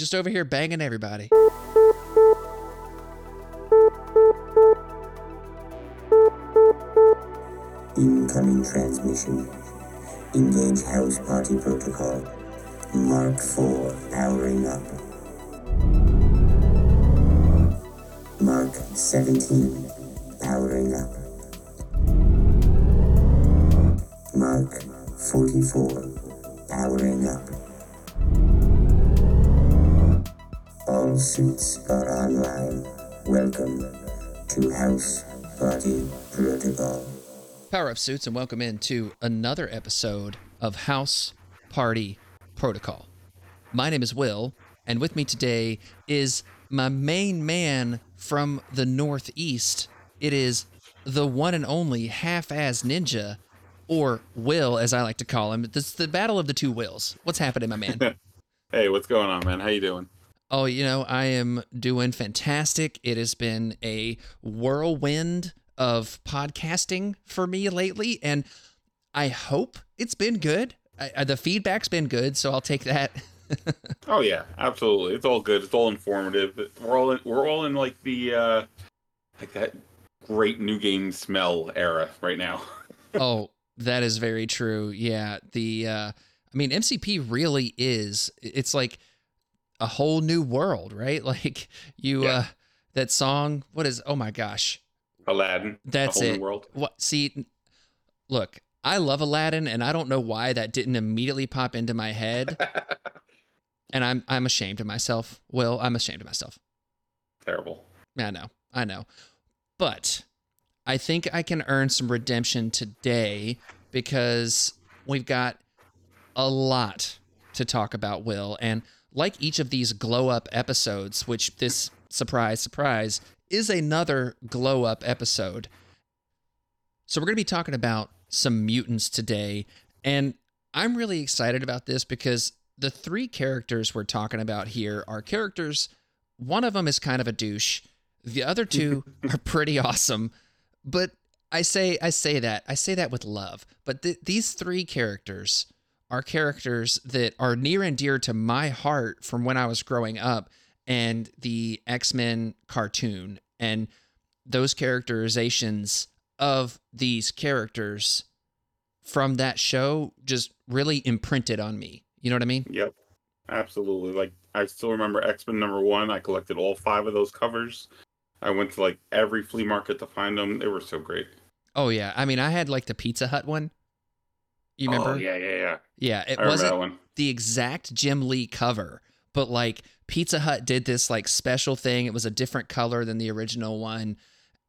just over here banging everybody. Incoming transmission. Engage house party protocol. Mark 4 powering up. Mark 17 powering up. Mark 44 powering up. All suits are online. Welcome to House Party Protocol. Power up suits and welcome into another episode of House Party Protocol. My name is Will, and with me today is my main man from the Northeast. It is the one and only Halfazedninja, or Will, as I like to call him. This is the battle of the two Wills. What's happening, my man? Hey, what's going on, man? How you doing? Oh, you know, I am doing fantastic. It has been a whirlwind of podcasting for me lately, and I hope it's been good. I, the feedback's been good, so I'll take that. Oh yeah, absolutely. It's all good. It's all informative. We're all in, we're all in like the uh like that great new game smell era right now. oh, that is very true. Yeah, the uh I mean MCP really is it's like a whole new world, right? Like you Yeah. uh that song, what is oh my gosh. Aladdin. That's a whole it. New world. What? See, look, I love Aladdin, and I don't know why that didn't immediately pop into my head, and I'm I'm ashamed of myself. Will, I'm ashamed of myself. Terrible. I know, I know, but I think I can earn some redemption today because we've got a lot to talk about. Will, and like each of these glow up episodes, which this surprise surprise is another glow up episode. So we're going to be talking about some mutants today, and I'm really excited about this because the three characters we're talking about here are characters. One of them is kind of a douche. The other two are pretty awesome, but I say I say that I say that with love. But th- these three characters are characters that are near and dear to my heart from when I was growing up and the X-Men cartoon and those characterizations of these characters from that show just really imprinted on me. You know what I mean? Yep. Absolutely. Like I still remember X Men number one. I collected all five of those covers. I went to like every flea market to find them. They were so great. Oh yeah. I mean, I had like the Pizza Hut one. You remember? Oh, yeah, yeah, yeah. Yeah, it wasn't that one. the exact Jim Lee cover, but like Pizza Hut did this like special thing. It was a different color than the original one.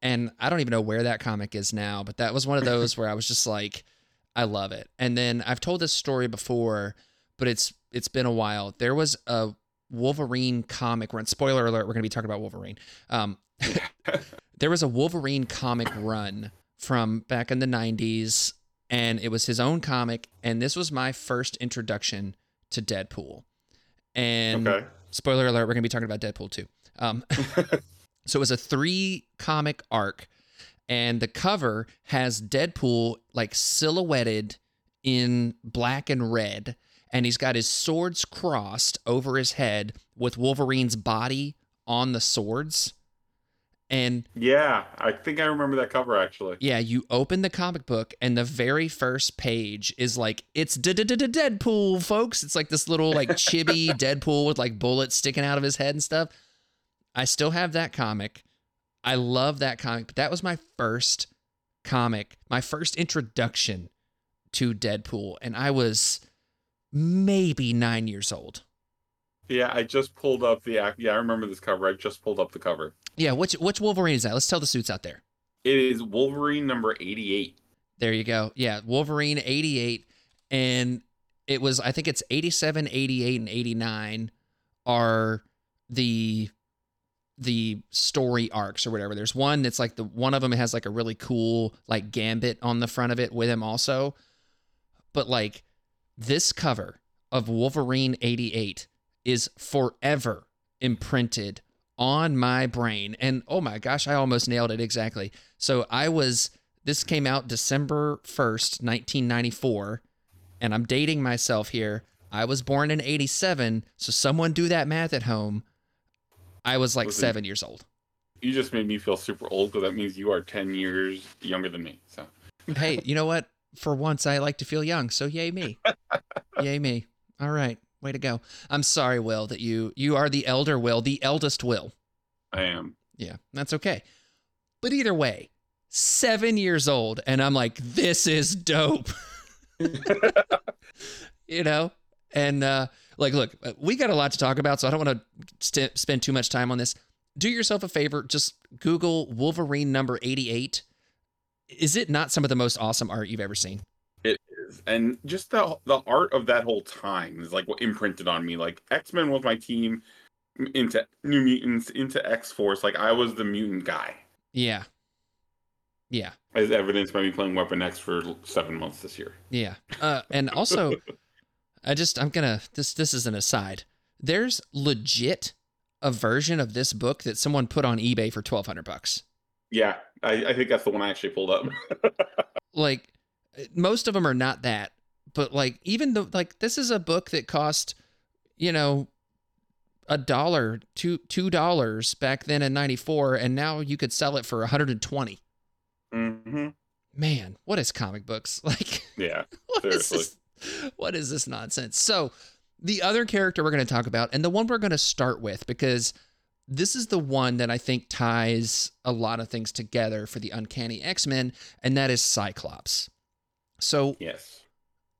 And I don't even know where that comic is now, but that was one of those where I was just like, I love it. And then I've told this story before, but it's it's been a while. There was a Wolverine comic run. Spoiler alert, we're gonna be talking about Wolverine. Um there was a Wolverine comic run from back in the 90s and it was his own comic and this was my first introduction to Deadpool. And Okay. spoiler alert, we're going to be talking about Deadpool too. Um, so it was a three comic arc, and the cover has Deadpool like silhouetted in black and red, and he's got his swords crossed over his head with Wolverine's body on the swords. And Yeah, I think I remember that cover actually. yeah, you open the comic book, and the very first page is like, it's Deadpool, folks. It's like this little, like, chibi Deadpool with like bullets sticking out of his head and stuff. I still have that comic. I love that comic, but that was my first comic, my first introduction to Deadpool. And I was maybe nine years old. Yeah, I just pulled up the yeah, I remember this cover. I just pulled up the cover. Yeah, which which Wolverine is that? Let's tell the suits out there. It is Wolverine number 88. There you go. Yeah, Wolverine 88 and it was I think it's 87, 88 and 89 are the the story arcs or whatever. There's one that's like the one of them has like a really cool like Gambit on the front of it with him also. But like this cover of Wolverine 88 is forever imprinted on my brain. And oh my gosh, I almost nailed it exactly. So I was, this came out December 1st, 1994. And I'm dating myself here. I was born in 87, so someone do that math at home. I was like. 7 years old. You just made me feel super old because that means you are 10 years younger than me. So hey, you know what? For once, I like to feel young, so yay me, yay me. All right, way to go. I'm sorry, Will, that you you are the elder Will, the eldest Will. I am. Yeah, that's okay. But either way, seven years old, and I'm like, this is dope. you know, and uh, like, look, we got a lot to talk about, so I don't want to st- spend too much time on this. Do yourself a favor, just Google Wolverine number 88. Is it not some of the most awesome art you've ever seen? And just the the art of that whole time is like what imprinted on me. Like X Men was my team into New Mutants, into X Force. Like I was the mutant guy, Yeah. Yeah. as evidenced by me playing Weapon X for seven months this year. Yeah. Uh, and also, I just I'm gonna this this is an aside. There's legit a version of this book that someone put on eBay for twelve hundred bucks. Yeah, I, I think that's the one I actually pulled up. Like most of them are not that, but like even the like this is a book that cost, you know, a dollar two two dollars back then in '94, and now you could sell it for 120. mm-hmm. Man, what is comic books like? Yeah, What is Seriously. this? What is this nonsense? So, the other character we're going to talk about, and the one we're going to start with, because this is the one that I think ties a lot of things together for the Uncanny X Men, and that is Cyclops. So, yes.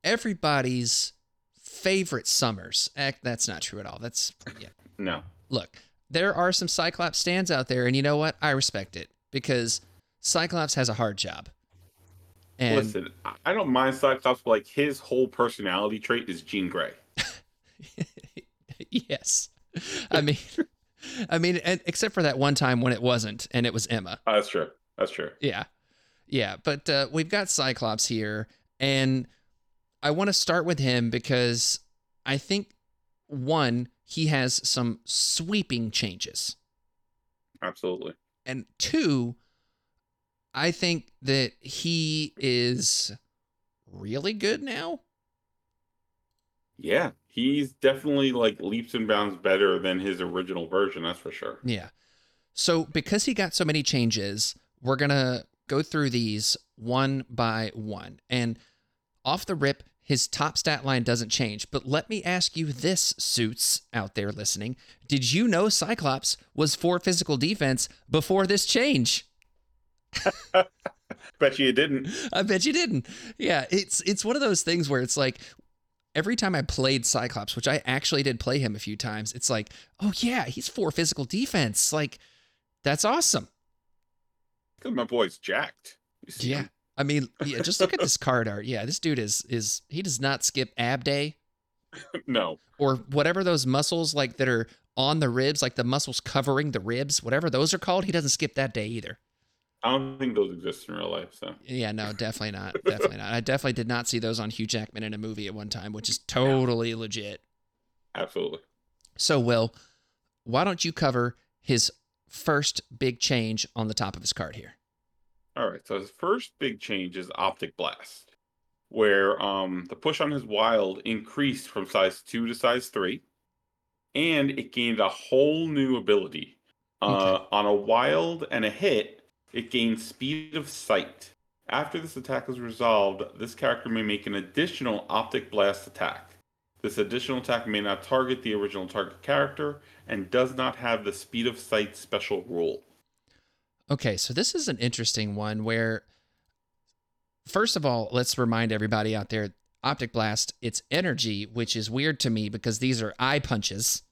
everybody's favorite Summers. Eh, that's not true at all. That's, yeah. No. Look, there are some Cyclops stands out there, and you know what? I respect it because Cyclops has a hard job. And Listen, I- I don't mind Cyclops, but like his whole personality trait is Jean Grey. yes. I mean, I mean, and except for that one time when it wasn't, and it was Emma. Oh, that's true. That's true. Yeah, yeah. But uh, we've got Cyclops here, and I want to start with him because I think one, he has some sweeping changes, Absolutely. and two, I think that he is really good now. Yeah, he's definitely like leaps and bounds better than his original version. That's for sure. Yeah. So because he got so many changes, we're gonna go through these one by one. And off the rip, his top stat line doesn't change. But let me ask you this, suits out there listening. Did you know Cyclops was for physical defense before this change? Bet you didn't. I bet you didn't. Yeah, it's it's one of those things where it's like every time I played Cyclops, which I actually did play him a few times, it's like, oh yeah, he's for physical defense. Like, that's awesome. Because my boy's jacked. Yeah. I mean, yeah, just look at this card art. Yeah, this dude is is he does not skip ab day no. or whatever those muscles like that are on the ribs, like the muscles covering the ribs, whatever those are called. He doesn't skip that day either. I don't think those exist in real life. So Yeah, no, definitely not. Definitely not. I definitely did not see those on Hugh Jackman in a movie at one time, which is totally legit. absolutely. So, Will, why don't you cover his first big change on the top of his card here? All right. So his first big change is Optic Blast, where um the push on his wild increased from size two to size three, and it gained a whole new ability. Uh, Okay. On a wild and a hit, it gains speed of sight. After this attack is resolved, this character may make an additional Optic Blast attack. This additional attack may not target the original target character and does not have the speed of sight special rule. Okay, so this is an interesting one where, first of all, let's remind everybody out there Optic Blast, it's energy, which is weird to me because these are eye punches,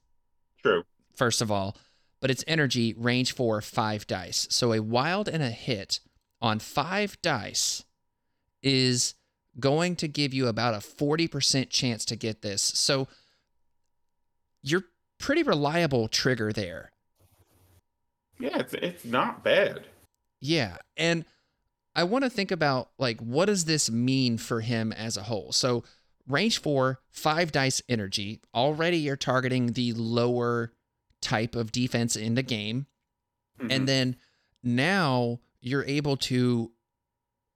True. first of all, but it's energy, range for five dice. So a wild and a hit on five dice is going to give you about a 40% chance to get this. So you're pretty reliable trigger there. Yeah, it's it's not bad. Yeah. And I want to think about like what does this mean for him as a whole? So range four, five dice energy. Already you're targeting the lower type of defense in the game. Mhm. And then now you're able to,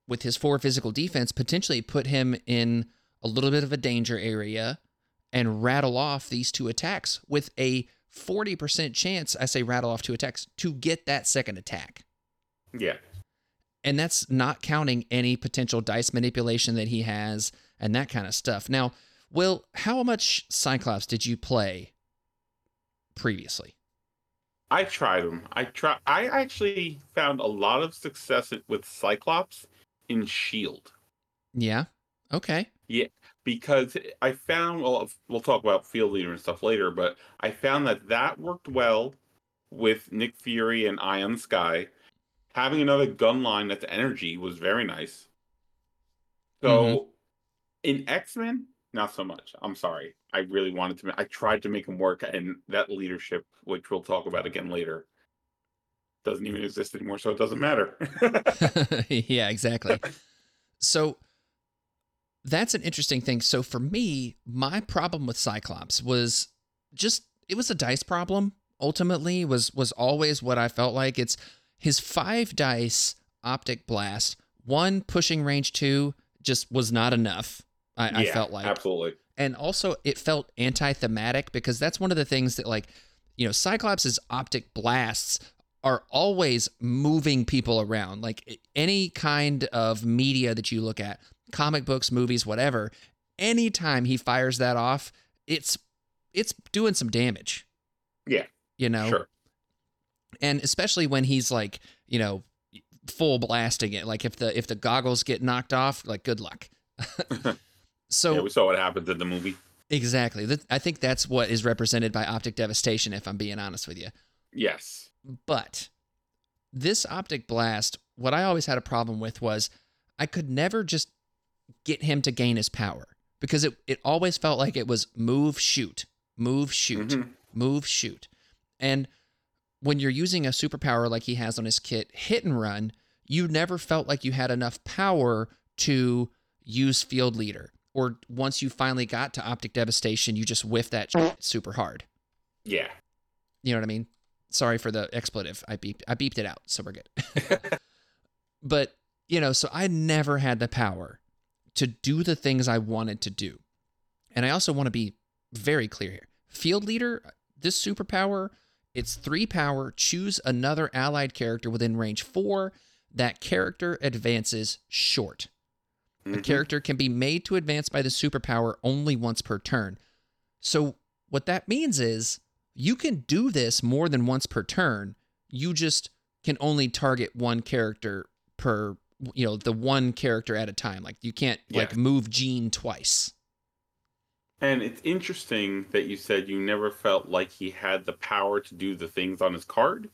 with his four physical defense, potentially put him in a little bit of a danger area. and rattle off these two attacks with a 40% chance, I say rattle off two attacks, to get that second attack. Yeah. And that's not counting any potential dice manipulation that he has and that kind of stuff. Now, Will, how much Cyclops did you play previously? I tried them. I try. I actually found a lot of success with Cyclops in Shield Yeah. Okay. Because I found. Well, we'll talk about Field Leader and stuff later, but I found that that worked well with Nick Fury and Ion Sky. Having another gun line that's energy was very nice. So mm-hmm. in X Men, not so much. I'm sorry. I really wanted to. I tried to make him work, and that leadership, which we'll talk about again later, doesn't even exist anymore. So it doesn't matter. yeah, exactly. So that's an interesting thing. So for me, my problem with Cyclops was just it was a dice problem. Ultimately, was was always what I felt like. It's his five dice optic blast, one pushing range two just was not enough. I, I felt like absolutely. and also it felt anti-thematic because that's one of the things that like you know cyclops's optic blasts are always moving people around like any kind of media that you look at comic books movies whatever anytime he fires that off it's it's doing some damage Yeah, you know sure. and especially when he's like you know full blasting it like if the if the goggles get knocked off like good luck so yeah, we saw what happens in the movie. Exactly. I think that's what is represented by optic devastation, if I'm being honest with you. Yes. But this optic blast, what I always had a problem with was I could never just get him to gain his power because it, it always felt like it was move, shoot, move, shoot, Mhm. move, shoot. And when you're using a superpower like he has on his kit, hit and run, you never felt like you had enough power to use field leader. Or once you finally got to optic devastation, you just whiff that super hard. Yeah. You know what I mean? Sorry for the expletive. I beeped I beeped it out, so we're good. but, you know, so I never had the power to do the things I wanted to do. And I also want to be very clear here. Field leader, this superpower, it's 3 power, choose another allied character within range 4. That character advances short. A Mhm. character can be made to advance by the superpower only once per turn. So, what that means is you can do this more than once per turn. You just can only target one character per, you know, the one character at a time. Like, you can't, like, move Jean twice. And it's interesting that you said you never felt like he had the power to do the things on his card,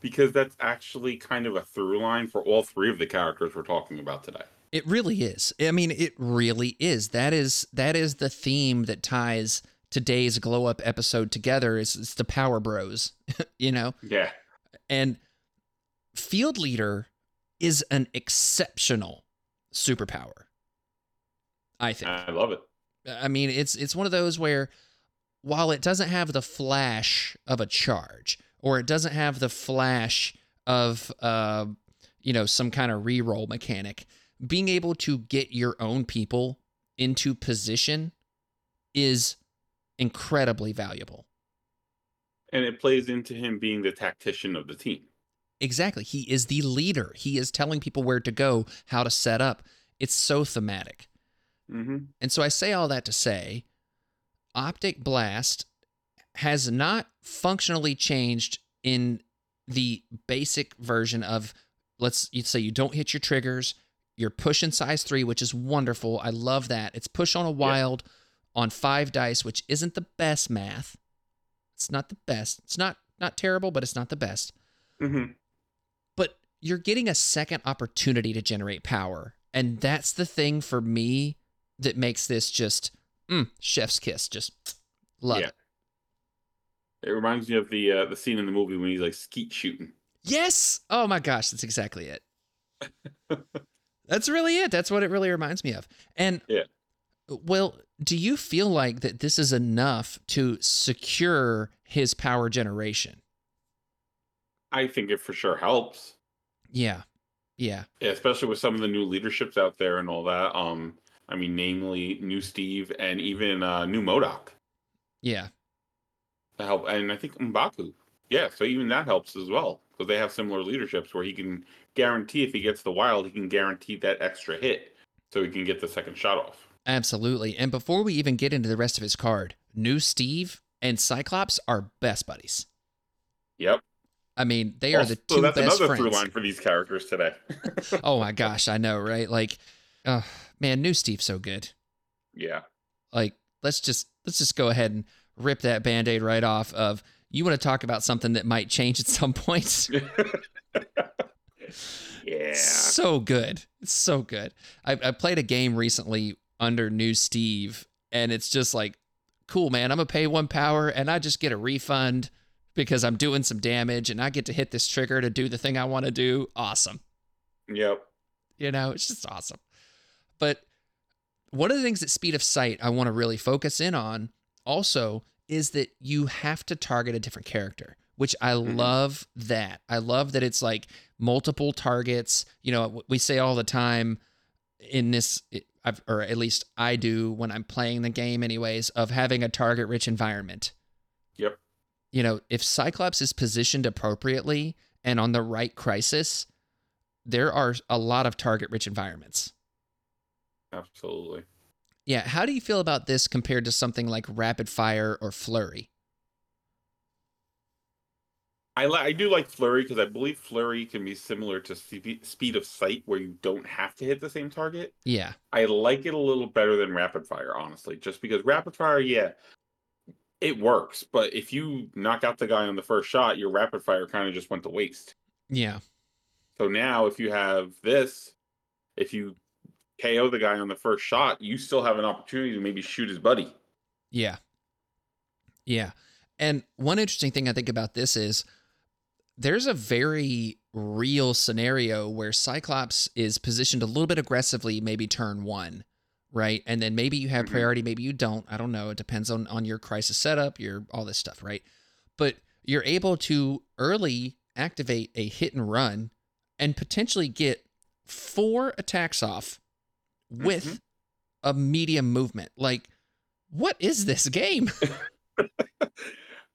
because that's actually kind of a through line for all three of the characters we're talking about today. It really is. I mean, it really is. That is that is the theme that ties today's glow up episode together. Is it's the Power Bros, you know. Yeah. And Field Leader is an exceptional superpower. I think. I love it. I mean, it's it's one of those where while it doesn't have the flash of a charge or it doesn't have the flash of uh you know some kind of reroll mechanic, being able to get your own people into position is incredibly valuable. And it plays into him being the tactician of the team. Exactly. He is the leader. He is telling people where to go, how to set up. It's so thematic. Mm-hmm. And so I say all that to say Optic Blast has not functionally changed in the basic version of let's say you don't hit your triggers, you're pushing size 3, which is wonderful. I love that. It's push on a wild on 5 dice, which isn't the best math. It's not the best. It's not not terrible, but it's not the best Mm-hmm. You're getting a second opportunity to generate power. And that's the thing for me that makes this just mm, chef's kiss. Just love Yeah. it. It reminds me of the uh, the scene in the movie when he's like skeet shooting. Yes. Oh my gosh, that's exactly it. that's really it. That's what it really reminds me of. And Yeah. well, do you feel like that this is enough to secure his power generation? I think it for sure helps. Yeah. Yeah. Yeah, especially with some of the new leaderships out there and all that. Um, I mean, namely New Steve and even uh, New MODOK. Yeah. to help. And I think Mbaku, yeah, so even that helps as well because they have similar leaderships where he can guarantee if he gets the wild, he can guarantee that extra hit so he can get the second shot off. Absolutely. And before we even get into the rest of his card, New Steve and Cyclops are best buddies. Yep. I mean, they are the Also, two that's best another through friends. line for these characters today. oh my gosh, I know, right? Like, uh, man, New Steve's so good. yeah. Like, let's just let's just go ahead and rip that band-aid right off of you want to talk about something that might change at some point. yeah. so good. It's so good. I, I played a game recently under New Steve, and it's just like, cool, man. I'm gonna pay one power, and I just get a refund because I'm doing some damage, and I get to hit this trigger to do the thing I want to do. Awesome. Yep. You know, it's just awesome. But one of the things that Speed of Sight I want to really focus in on also is that you have to target a different character, which I Mhm. love that. I love that it's like multiple targets. You know, we say all the time in this, I've, or at least I do when I'm playing the game, anyways, of having a target rich environment. Yep. You know, if Cyclops is positioned appropriately and on the right crisis, there are a lot of target rich environments. Absolutely. Yeah. How do you feel about this compared to something like Rapid Fire or Flurry? I li- I do like flurry because I believe flurry can be similar to spe- speed of sight, where you don't have to hit the same target. Yeah. I like it a little better than rapid fire, honestly, just because rapid fire, yeah, it works, but if you knock out the guy on the first shot, your rapid fire kind of just went to waste. Yeah. So now, if you have this, if you KO the guy on the first shot, you still have an opportunity to maybe shoot his buddy. Yeah. Yeah. And one interesting thing I think about this is there's a very real scenario where Cyclops is positioned a little bit aggressively, maybe turn one, right? And then maybe you have Mhm. priority, maybe you don't. I don't know. It depends on on your crisis setup, your all this stuff, right? But you're able to early activate a hit and run and potentially get four attacks off with Mhm. a medium movement. Like, what is this game?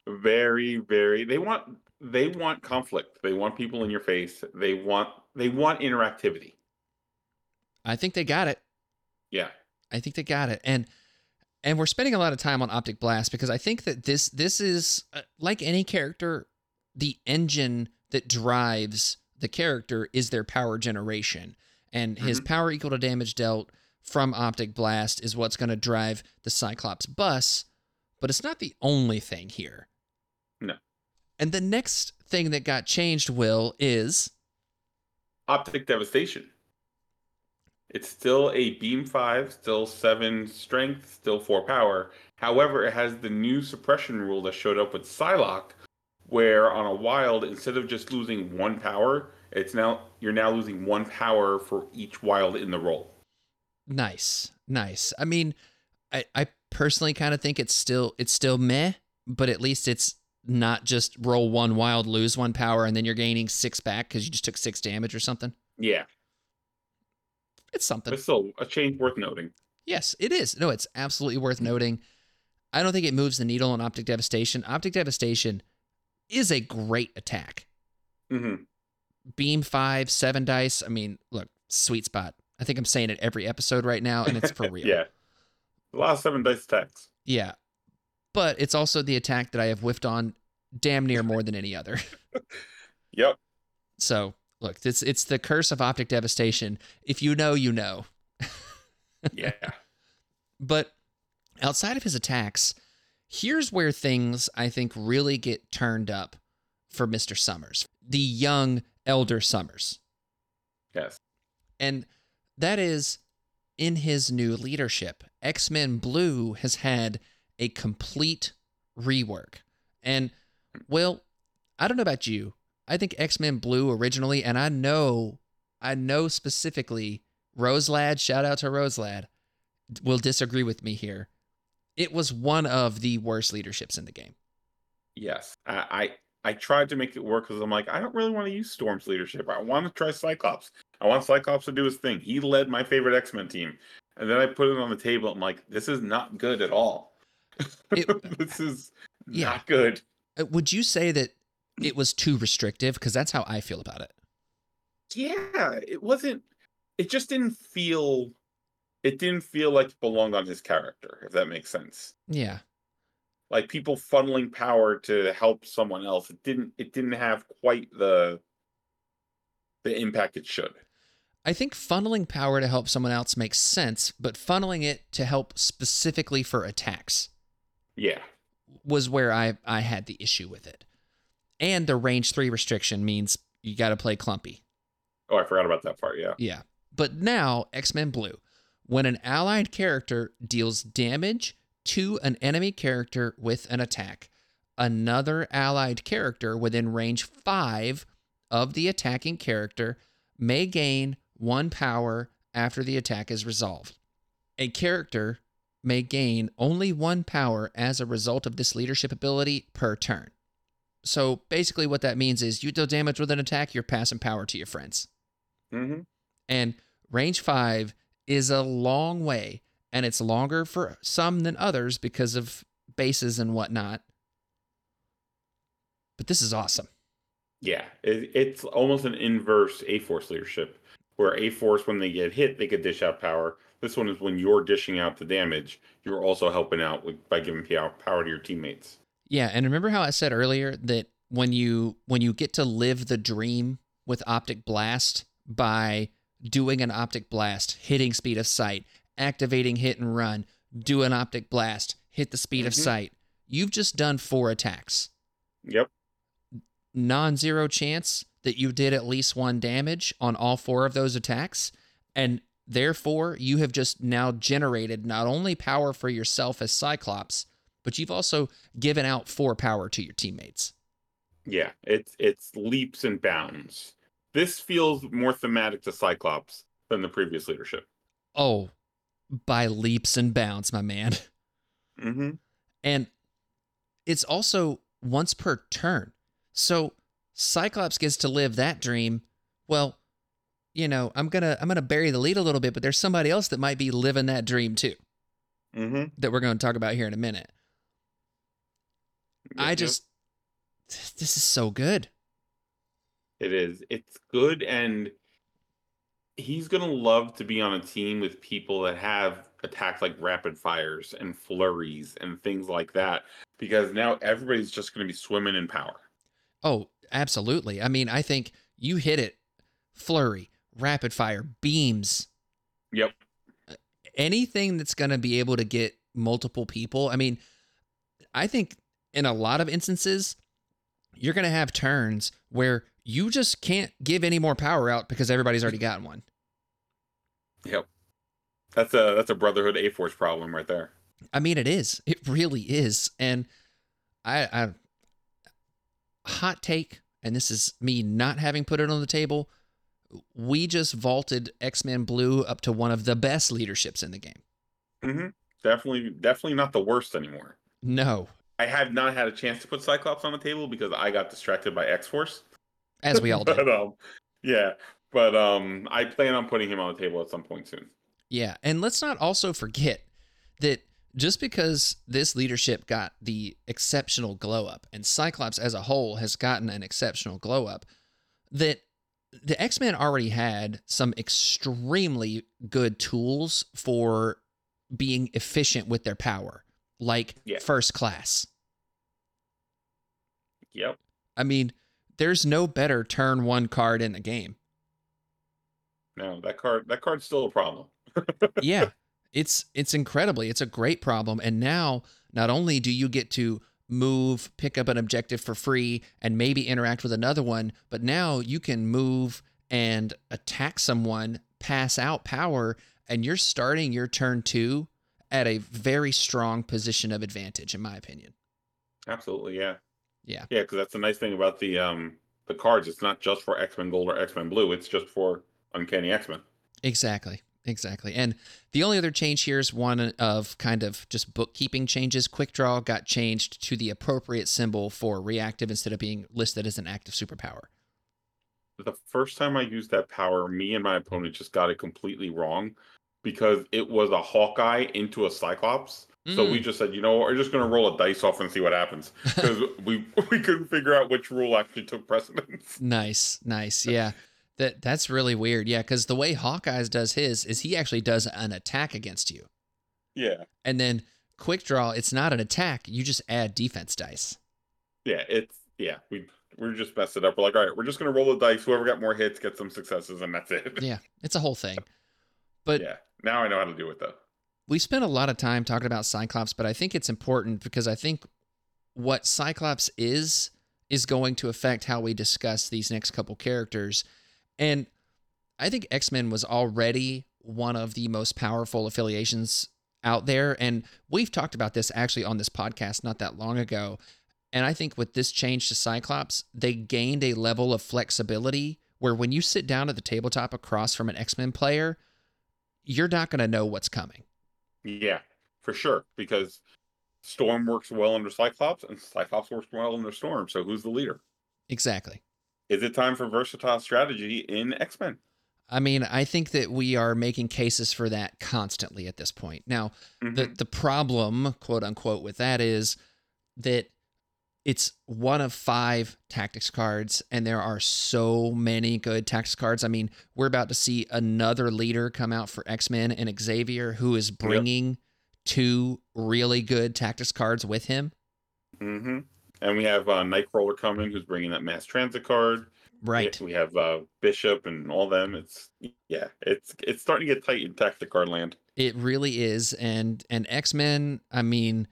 very very they want they want conflict they want people in your face they want they want interactivity I think they got it. yeah I think they got it. And and we're spending a lot of time on Optic Blast because I think that this this is uh, like any character, the engine that drives the character is their power generation, and his power equal to damage dealt from Optic Blast is what's going to drive the Cyclops bus. But it's not the only thing here. No. And the next thing that got changed, Will, is optic devastation it's still a beam 5 still 7 strength still 4 power however it has the new suppression rule that showed up with Psylocke where on a wild instead of just losing one power it's now you're now losing one power for each wild in the roll Nice, nice. I mean, I I personally kind of think it's still it's still meh, but at least it's not just roll one wild, lose one power, and then you're gaining six back because you just took six damage or something. yeah It's something. but still a change worth noting Yes, it is. No, it's absolutely worth noting. I don't think it moves the needle on Optic Devastation. Optic Devastation is a great attack. hmm Beam five, seven dice. I mean, look, sweet spot. I think I'm saying it every episode right now, and it's for real. yeah lot of seven dice attacks Yeah. But it's also the attack that I have whiffed on damn near more than any other. yep So look, it's it's the curse of optic devastation. If you know, you know. yeah But outside of his attacks, here's where things I think really get turned up for Mr. Summers, the young elder Summers. yes And that is in his new leadership. X Men Blue has had a complete rework. And, well, I don't know about you. I think X Men Blue originally, and I know, I know specifically, Roselad, shout out to Roselad, will disagree with me here. It was one of the worst leaderships in the game. Yes, I I, I tried to make it work because I'm like, I don't really want to use Storm's leadership. I want to try Cyclops. I want Cyclops to do his thing. He led my favorite X Men team, and then I put it on the table. I'm like, this is not good at all. It- this is Yeah. not good. Uh, Would you say that it was too restrictive? Because that's how I feel about it. Yeah, it wasn't. It just didn't feel. It didn't feel like it belonged on his character, if that makes sense. Yeah. Like people funneling power to help someone else. It didn't. It didn't have quite the. The impact it should. I think funneling power to help someone else makes sense, but funneling it to help specifically for attacks Yeah. was where I, I had the issue with it. And the range three restriction means you got to play clumpy. Oh, I forgot about that part. Yeah. Yeah. But now, X Men Blue, when an allied character deals damage to an enemy character with an attack, another allied character within range five of the attacking character may gain one power after the attack is resolved. A character may gain only one power as a result of this leadership ability per turn. So basically, what that means is you deal damage with an attack, you're passing power to your friends. Mm-hmm. And range five is a long way, and it's longer for some than others because of bases and whatnot. But this is awesome. Yeah, it, it's almost an inverse A Force leadership, where A Force, when they get hit, they could dish out power. This one is when you're dishing out the damage, you're also helping out with, by giving power to your teammates. Yeah, and remember how I said earlier that when you when you get to live the dream with optic blast by doing an optic blast, hitting speed of sight, activating hit and run, do an optic blast, hit the speed of Mhm. sight. You've just done four attacks. Yep. non-zero chance that you did at least one damage on all four of those attacks and therefore you have just now generated not only power for yourself as cyclops but you've also given out four power to your teammates Yeah, it's it's leaps and bounds. This feels more thematic to Cyclops than the previous leadership. oh by leaps and bounds my man Mm-hmm. and it's also once per turn so cyclops gets to live that dream well you know i'm gonna i'm gonna bury the lead a little bit but there's somebody else that might be living that dream too Mm-hmm. that we're going to talk about here in a minute i just this is so good It is. It's good, and he's gonna love to be on a team with people that have attacks like rapid fires and flurries and things like that, because now everybody's just gonna be swimming in power. oh absolutely i mean i think you hit it flurry rapid fire beams Yep. anything that's going to be able to get multiple people. I mean, I think in a lot of instances, you're going to have turns where you just can't give any more power out because everybody's already got one. Yep. That's a that's a Brotherhood A Force problem right there. I mean, it is. It really is. And I, I, hot take, and this is me not having put it on the table. We just vaulted X Men Blue up to one of the best leaderships in the game. Mm-hmm. Definitely, definitely not the worst anymore. No, I have not had a chance to put Cyclops on the table because I got distracted by X Force. as we all but um, yeah, but um, I plan on putting him on the table at some point soon. Yeah, and let's not also forget that just because this leadership got the exceptional glow up and Cyclops as a whole has gotten an exceptional glow up, that the X-Men already had some extremely good tools for being efficient with their power, like Yeah. first class. Yep. I mean, there's no better turn one card in the game. No, that card that card's still a problem. yeah it's it's incredibly it's a great problem and now not only do you get to move pick up an objective for free and maybe interact with another one but now you can move and attack someone pass out power and you're starting your turn 2 at a very strong position of advantage in my opinion Absolutely, yeah. Yeah. Yeah, because that's the nice thing about the um the cards. It's not just for X Men Gold or X Men Blue. It's just for Uncanny X Men. Exactly. Exactly. And the only other change here is one of kind of just bookkeeping changes. Quick draw got changed to the appropriate symbol for reactive instead of being listed as an active superpower. The first time I used that power, me and my opponent just got it completely wrong because it was a Hawkeye into a Cyclops, So Mm. we just said, you know, we're just going to roll a dice off and see what happens because we we couldn't figure out which rule actually took precedence. Nice, nice. Yeah. That that's really weird. Yeah, cuz the way Hawkeyes does his is he actually does an attack against you. Yeah, And then quick draw, it's not an attack, you just add defense dice. yeah, it's yeah. We we're just messed it up. We're like, all right, we're just going to roll the dice. Whoever got more hits gets some successes, and that's it. Yeah, it's a whole thing. But yeah. Now I know how to do it though. we spent a lot of time talking about Cyclops, but I think it's important because I think what Cyclops is is going to affect how we discuss these next couple characters. And I think X Men was already one of the most powerful affiliations out there. And we've talked about this actually on this podcast not that long ago. And I think with this change to Cyclops, they gained a level of flexibility where when you sit down at the tabletop across from an X Men player, you're not going to know what's coming. Yeah, for sure. Because Storm works well under Cyclops, and Cyclops works well under Storm. So who's the leader? Exactly. Is it time for versatile strategy in X Men? I mean, I think that we are making cases for that constantly at this point. Now, the mm-hmm. the problem, quote unquote, with that is that it's one of five tactics cards, and there are so many good tactics cards. I mean, we're about to see another leader come out for X Men and Xavier, who is bringing two really good tactics cards with him. Mm-hmm. And we have uh, Nightcrawler coming, who's bringing that mass transit card. Right. We have uh, Bishop and all them. It's yeah, it's it's starting to get tight in tactic card land. It really is, and and X Men. I mean,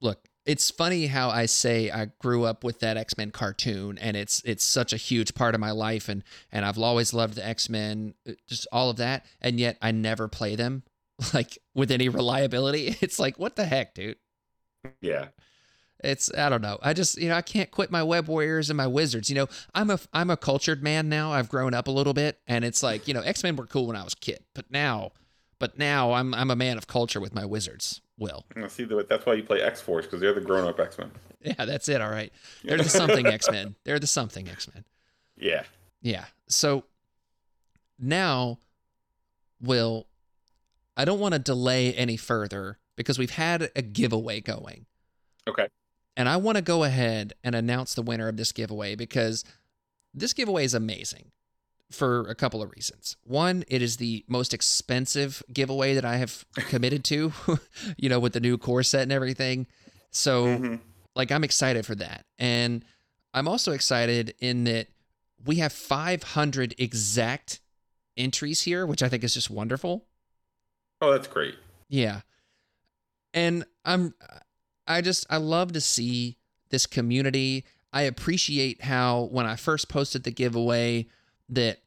look, it's funny how I say I grew up with that X Men cartoon, and it's it's such a huge part of my life, and and I've always loved the X Men, uh, just all of that, and yet I never play them like with any reliability. It's like what the heck, dude. Yeah, It's I don't know. I just you know I can't quit my web warriors and my wizards. You know I'm a I'm a cultured man now. I've grown up a little bit, and it's like you know X Men were cool when I was a kid, but now, but now I'm I'm a man of culture with my wizards. Will I see that. That's why you play X Force because they're the grown up X Men. yeah, that's it. All right, they're the something X Men. They're the something X Men. Yeah, Yeah. So now, Will, I don't want to delay any further because we've had a giveaway going. Okay. And I want to go ahead and announce the winner of this giveaway because this giveaway is amazing for a couple of reasons. One, it is the most expensive giveaway that I have committed to, you know, with the new core set and everything. So, Mhm. like, I'm excited for that. And I'm also excited in that we have 500 exact entries here, which I think is just wonderful. Oh, that's great. Yeah. And I'm I just I love to see this community. I appreciate how when I first posted the giveaway that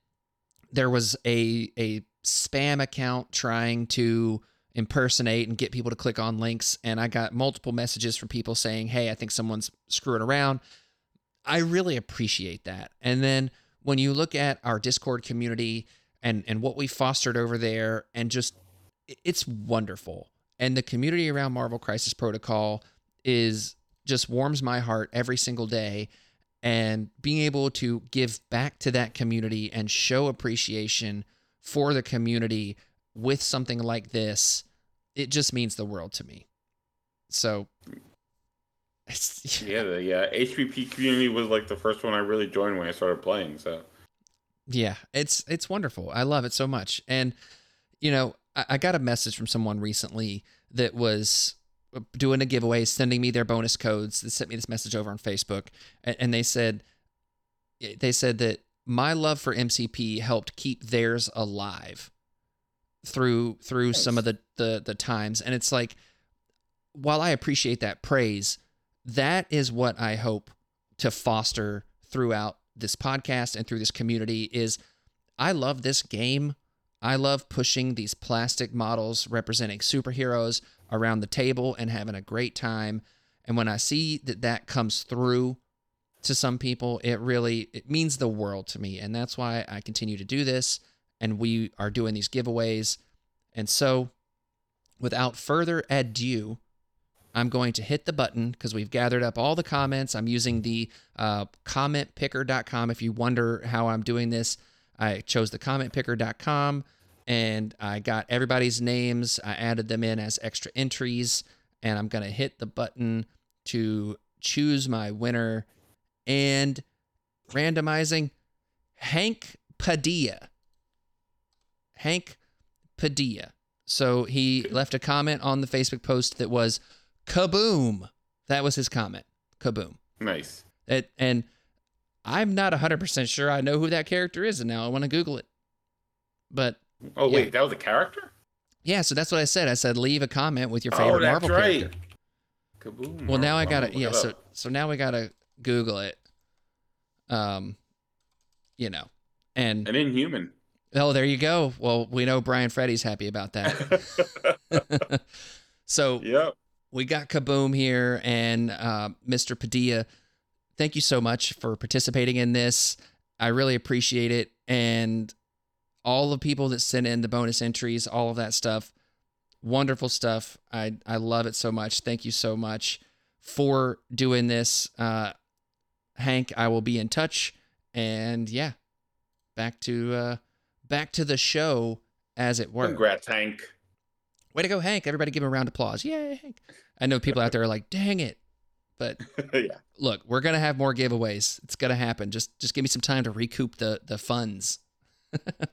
there was a a spam account trying to impersonate and get people to click on links and I got multiple messages from people saying, "Hey, I think someone's screwing around." I really appreciate that. And then when you look at our Discord community and and what we fostered over there and just it's wonderful. And the community around Marvel Crisis Protocol is just warms my heart every single day. And being able to give back to that community and show appreciation for the community with something like this, it just means the world to me. So, it's, Yeah, the yeah HPP community was like the first one I really joined when I started playing. So Yeah, it's it's wonderful. I love it so much. And you know, I, I got a message from someone recently that was doing a giveaway, sending me their bonus codes. They sent me this message over on Facebook, and, and they said eh, they said that my love for MCP helped keep theirs alive through through some of the, the the times. And it's like, while I appreciate that praise, that is what I hope to foster throughout this podcast and through this community is I love this game. I love pushing these plastic models representing superheroes around the table and having a great time. And when I see that that comes through to some people, it really it means the world to me. And that's why I continue to do this and we are doing these giveaways. And so without further ado, I'm going to hit the button because we've gathered up all the comments. I'm using the uh, commentpicker.com. If you wonder how I'm doing this, I chose the commentpicker.com. and I got everybody's names. I added them in as extra entries, and I'm going to hit the button to choose my winner and randomizing Hank Padilla. Hank Padilla. So he left a comment on the Facebook post that was kaboom. That was his comment. Kaboom. Nice. It, and I'm not 100% sure I know who that character is, and now I want to Google it. But Oh Yeah. wait, that was a character. yeah, so that's what I said. I said leave a comment with your Oh, favorite that's Marvel right. character. Kaboom. Well, now I gotta yeah. So so now we gotta Google it. Um, you know, and an Inhuman. oh, there you go. Well, we know Brian Freddy's happy about that. so yep. we got Kaboom here and uh, Mr. Padilla. Thank you so much for participating in this. I really appreciate it. And all the people that sent in the bonus entries, all of that stuff, wonderful stuff. I, I love it so much. Thank you so much for doing this. Uh, Hank, I will be in touch. And yeah, back to uh, back to the show as it were. Congrats, Hank. Way to go, Hank. Everybody give him a round of applause. Yay, Hank. I know people out there are like, dang it. But yeah. look, we're gonna have more giveaways. It's gonna happen. Just just give me some time to recoup the the funds.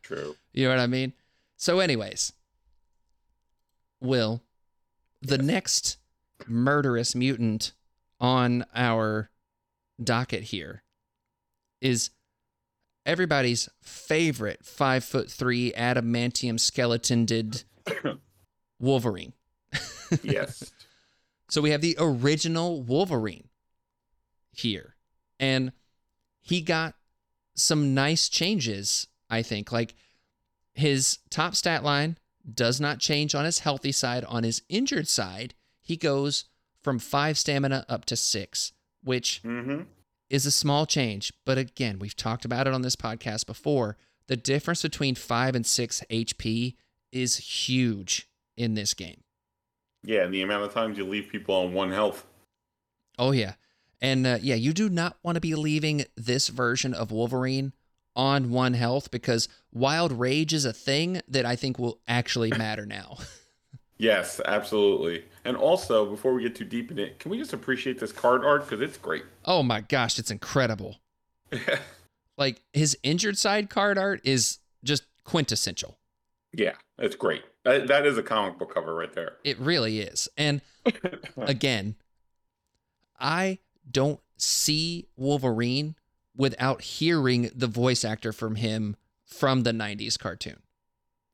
True. You know what I mean? So, anyways, Will, the next murderous mutant on our docket here is everybody's favorite five foot three adamantium skeletoned Wolverine. Yes. So we have the original Wolverine here. And he got some nice changes, I think. Like his top stat line does not change on his healthy side. On his injured side, he goes from five stamina up to six, which mm-hmm. is a small change. But again, we've talked about it on this podcast before. The difference between five and six HP is huge in this game. Yeah, and the amount of times you leave people on one health. Oh yeah, and uh, yeah, you do not want to be leaving this version of Wolverine on one health because Wild Rage is a thing that I think will actually matter now. Yes, absolutely. And also, before we get too deep in it, can we just appreciate this card art because it's great. oh my gosh, it's incredible! Like his injured side card art is just quintessential. yeah, it's great. That, that is a comic book cover right there. It really is. And again, I don't see Wolverine without hearing the voice actor from him from the 90s cartoon.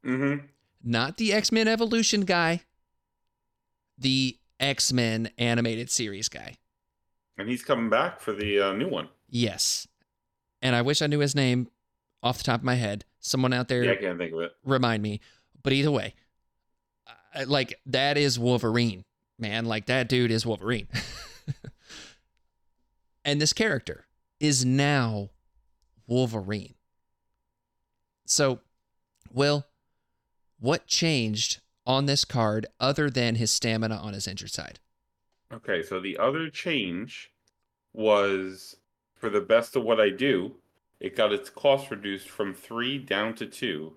Mm-hmm. not the X Men Evolution guy, the X Men animated series guy. And he's coming back for the uh, new one. Yes. And I wish I knew his name off the top of my head. Someone out there Yeah, I can't think of it. remind me. But either way, I- like that is Wolverine, man. Like that dude is Wolverine. and this character is now Wolverine. So, Will, what changed on this card other than his stamina on his injured side? Okay, so the other change was for the best of what I do, it got its cost reduced from three down to two.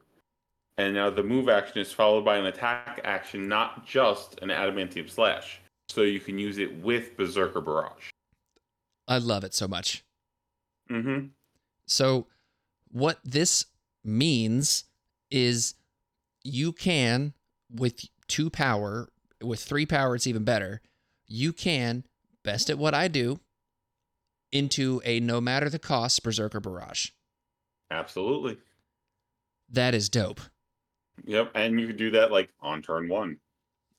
And now the move action is followed by an attack action, not just an adamantium slash. So you can use it with Berserker Barrage. I love it so much. Mm-hmm. So, what this means is you can, with two power, with three power, it's even better. You can best at what I do into a no matter the cost Berserker Barrage. Absolutely. That is dope. Yep. And you could do that like on turn one,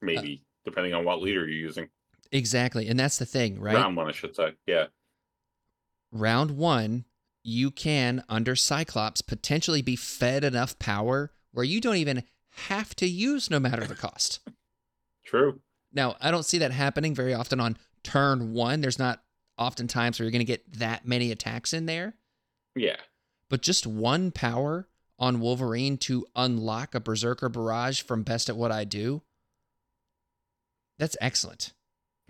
maybe, depending on what leader you're using. Exactly. And that's the thing, right? Round one, I should say. Yeah. Round one, you can, under Cyclops, potentially be fed enough power where you don't even have to use no matter the cost. True. Now, I don't see that happening very often on turn one. There's not often times where you're going to get that many attacks in there, Yeah. but just one power on Wolverine to unlock a Berserker Barrage from Best at What I Do. That's excellent.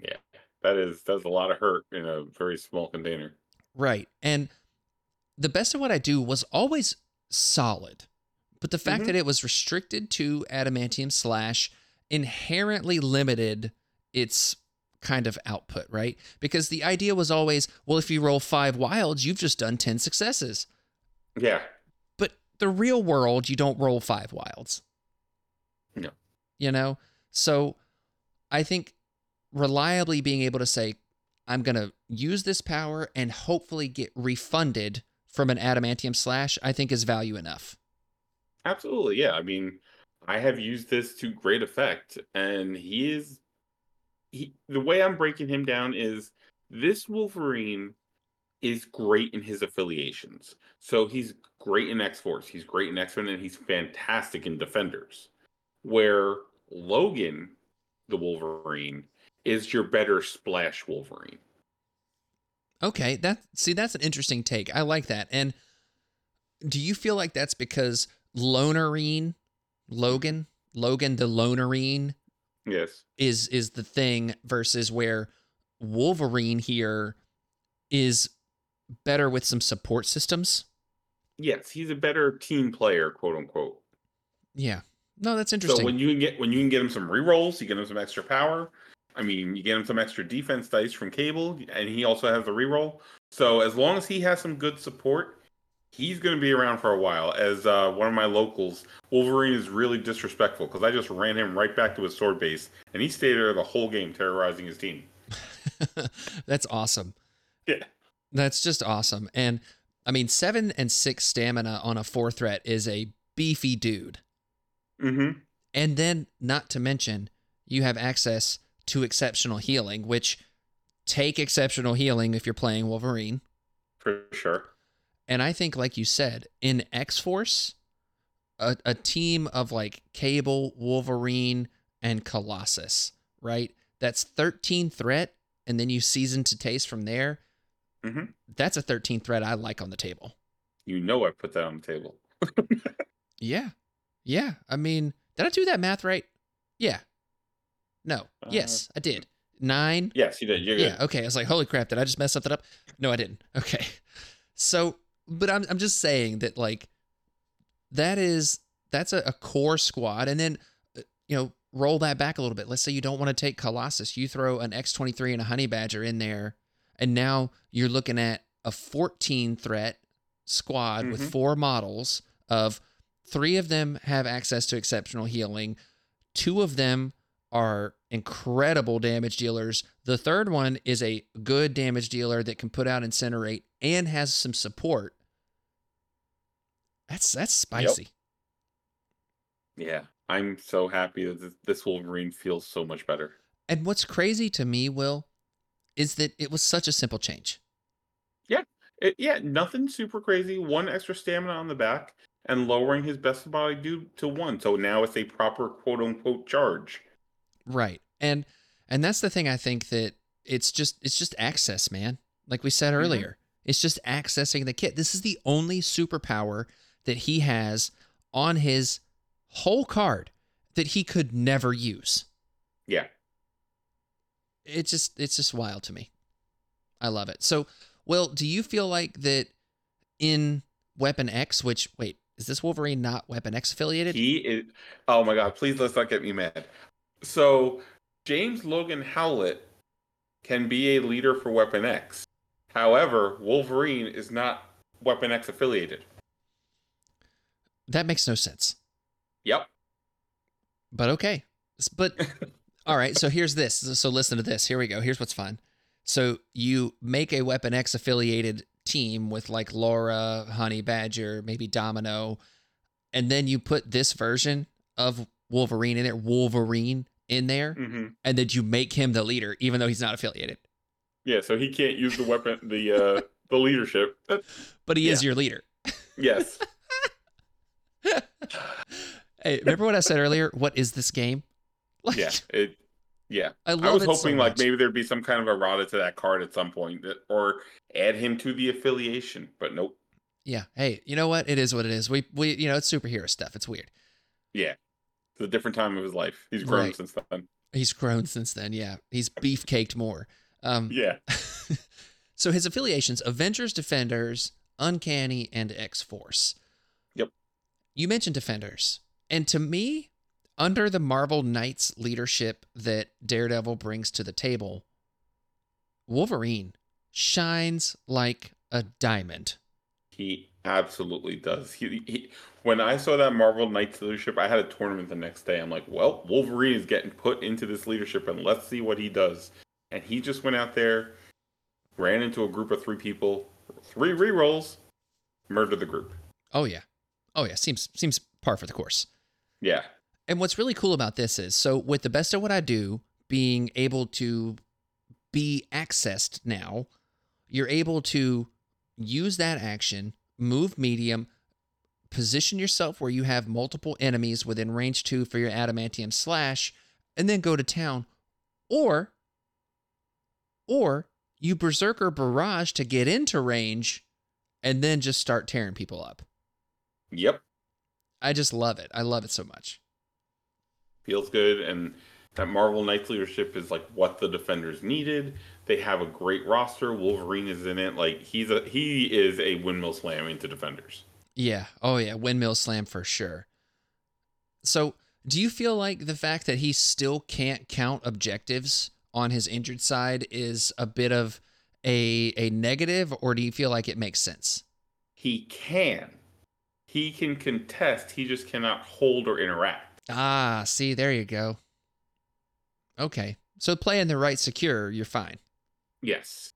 Yeah. That is that's a lot of hurt in a very small container. Right. And the Best of What I Do was always solid, But the fact Mhm. that it was restricted to adamantium slash inherently limited its kind of output, right? Because the idea was always, well, if you roll five wilds, you've just done 10 successes. Yeah. But the real world, you don't roll five wilds. No. You know? So I think reliably being able to say, I'm going to use this power and hopefully get refunded from an adamantium slash, I think is value enough. Absolutely, yeah. I mean, I have used this to great effect, and he is he the way I'm breaking him down is this Wolverine is great in his affiliations. So he's great in X Force, he's great in X Men, and he's fantastic in Defenders. Where Logan, the Wolverine, is your better splash Wolverine. Okay, that see that's an interesting take. I like that. And do you feel like that's because Lonerine, Logan, Logan the Lonerine Yes. is is the thing versus where Wolverine here is better with some support systems? Yes, he's a better team player, quote unquote. Yeah. No, that's interesting. So when you can get when you can get him some rerolls, you get him some extra power. I mean, you get him some extra defense dice from Cable, and he also has a reroll. So as long as he has some good support, he's going to be around for a while. As uh, one of my locals, Wolverine is really disrespectful because I just ran him right back to his sword base, and he stayed there the whole game, terrorizing his team. that's awesome. Yeah. That's just awesome. And I mean, seven and six stamina on a four threat is a beefy dude. Mm-hmm. And then, not to mention, you have access to exceptional healing, which take exceptional healing if you're playing Wolverine. For sure. And I think, like you said, in X Force, a, a team of like Cable, Wolverine, and Colossus, right? That's 13 threat, and then you season to taste from there. Mhm. That's a 13 threat I like on the table. You know I put that on the table. Yeah. Yeah. I mean, did I do that math right? Yeah. No. Uh, yes, I did. Nine. Yes, you did. You're Yeah. good. Okay. I was like, holy crap, did I just mess something up? No, I didn't. Okay. So, but I'm I'm just saying that like that is that's a, a core squad, and then uh, you know roll that back a little bit. Let's say you don't want to take Colossus, you throw an X23 and a Honey Badger in there, and now you're looking at a 14 threat squad with Mhm. four models of three of them have access to exceptional healing, two of them are incredible damage dealers. The third one is a good damage dealer that can put out incinerate and has some support. That's that's spicy. Yeah. I'm so happy that this- Wolverine feels so much better. And what's crazy to me, Will, is that it was such a simple change. It, yeah, nothing super crazy. One extra stamina on the back and lowering his best body due to one. So now it's a proper quote unquote charge. Right. And and that's the thing I think that it's just it's just access, man. Like we said mm-hmm. earlier. It's just accessing the kit. This is the only superpower that he has on his whole card that he could never use. Yeah. It's just it's just wild to me. I love it. So, well, do you feel like that in Weapon X, which wait, is this Wolverine not Weapon X affiliated? He is. Oh my god! Please let's not get me mad. So James Logan Howlett can be a leader for Weapon X. However, Wolverine is not Weapon X affiliated. that makes no sense. Yep. But okay. But all right, so here's this. So listen to this. Here we go. Here's what's fun. So you make a Weapon X affiliated team with like Laura, Honey Badger, maybe Domino, and then you put this version of Wolverine in there, Wolverine in there, hmm and that you make him the leader, even though he's not affiliated. Yeah. So he can't use the weapon, the uh, the leadership. But he is your leader. yes. Hey, remember what I said earlier? What is this game? Like, Yeah. It. Yeah. I I was it so hoping like maybe there'd be some kind of errata to that card at some point, that, or add him to the affiliation. But nope. Yeah. Hey, you know what? It is what it is. We we you know it's superhero stuff. It's weird. Yeah. It's a different time of his life. He's grown Right. since then. He's grown since then. Yeah, he's beefcaked more. Um, Yeah. so his affiliations: Avengers, Defenders, Uncanny, and X Force. Yep. you mentioned defenders. And to me, under the Marvel Knights leadership that Daredevil brings to the table, Wolverine shines like a diamond. He absolutely does. He, he when I saw that Marvel Knights leadership, I had a tournament the next day. I'm like, well, Wolverine is getting put into this leadership, and let's see what he does. And he just went out there, ran into a group of three people, three rerolls, murdered the group. Oh yeah. Oh yeah, seems seems par for the course. Yeah, And what's really cool about this is so with the best of what I do being able to be accessed now, you're able to use that action, move medium, position yourself where you have multiple enemies within range 2 for your adamantium slash and then go to town or or you berserker barrage to get into range and then just start tearing people up. yep, I just love it. I love it so much. feels good. And that Marvel Knights leadership is like what the defenders needed. They have a great roster. Wolverine is in it. Like he's a he is a windmill slam into defenders. Yeah. Oh, yeah. Windmill slam for sure. So, do you feel like the fact that he still can't count objectives on his injured side is a bit of a a negative, or do you feel like it makes sense? He can. He can contest. He just cannot hold or interact. Ah, see, there you go. Okay. So playing the right secure, you're fine. Yes.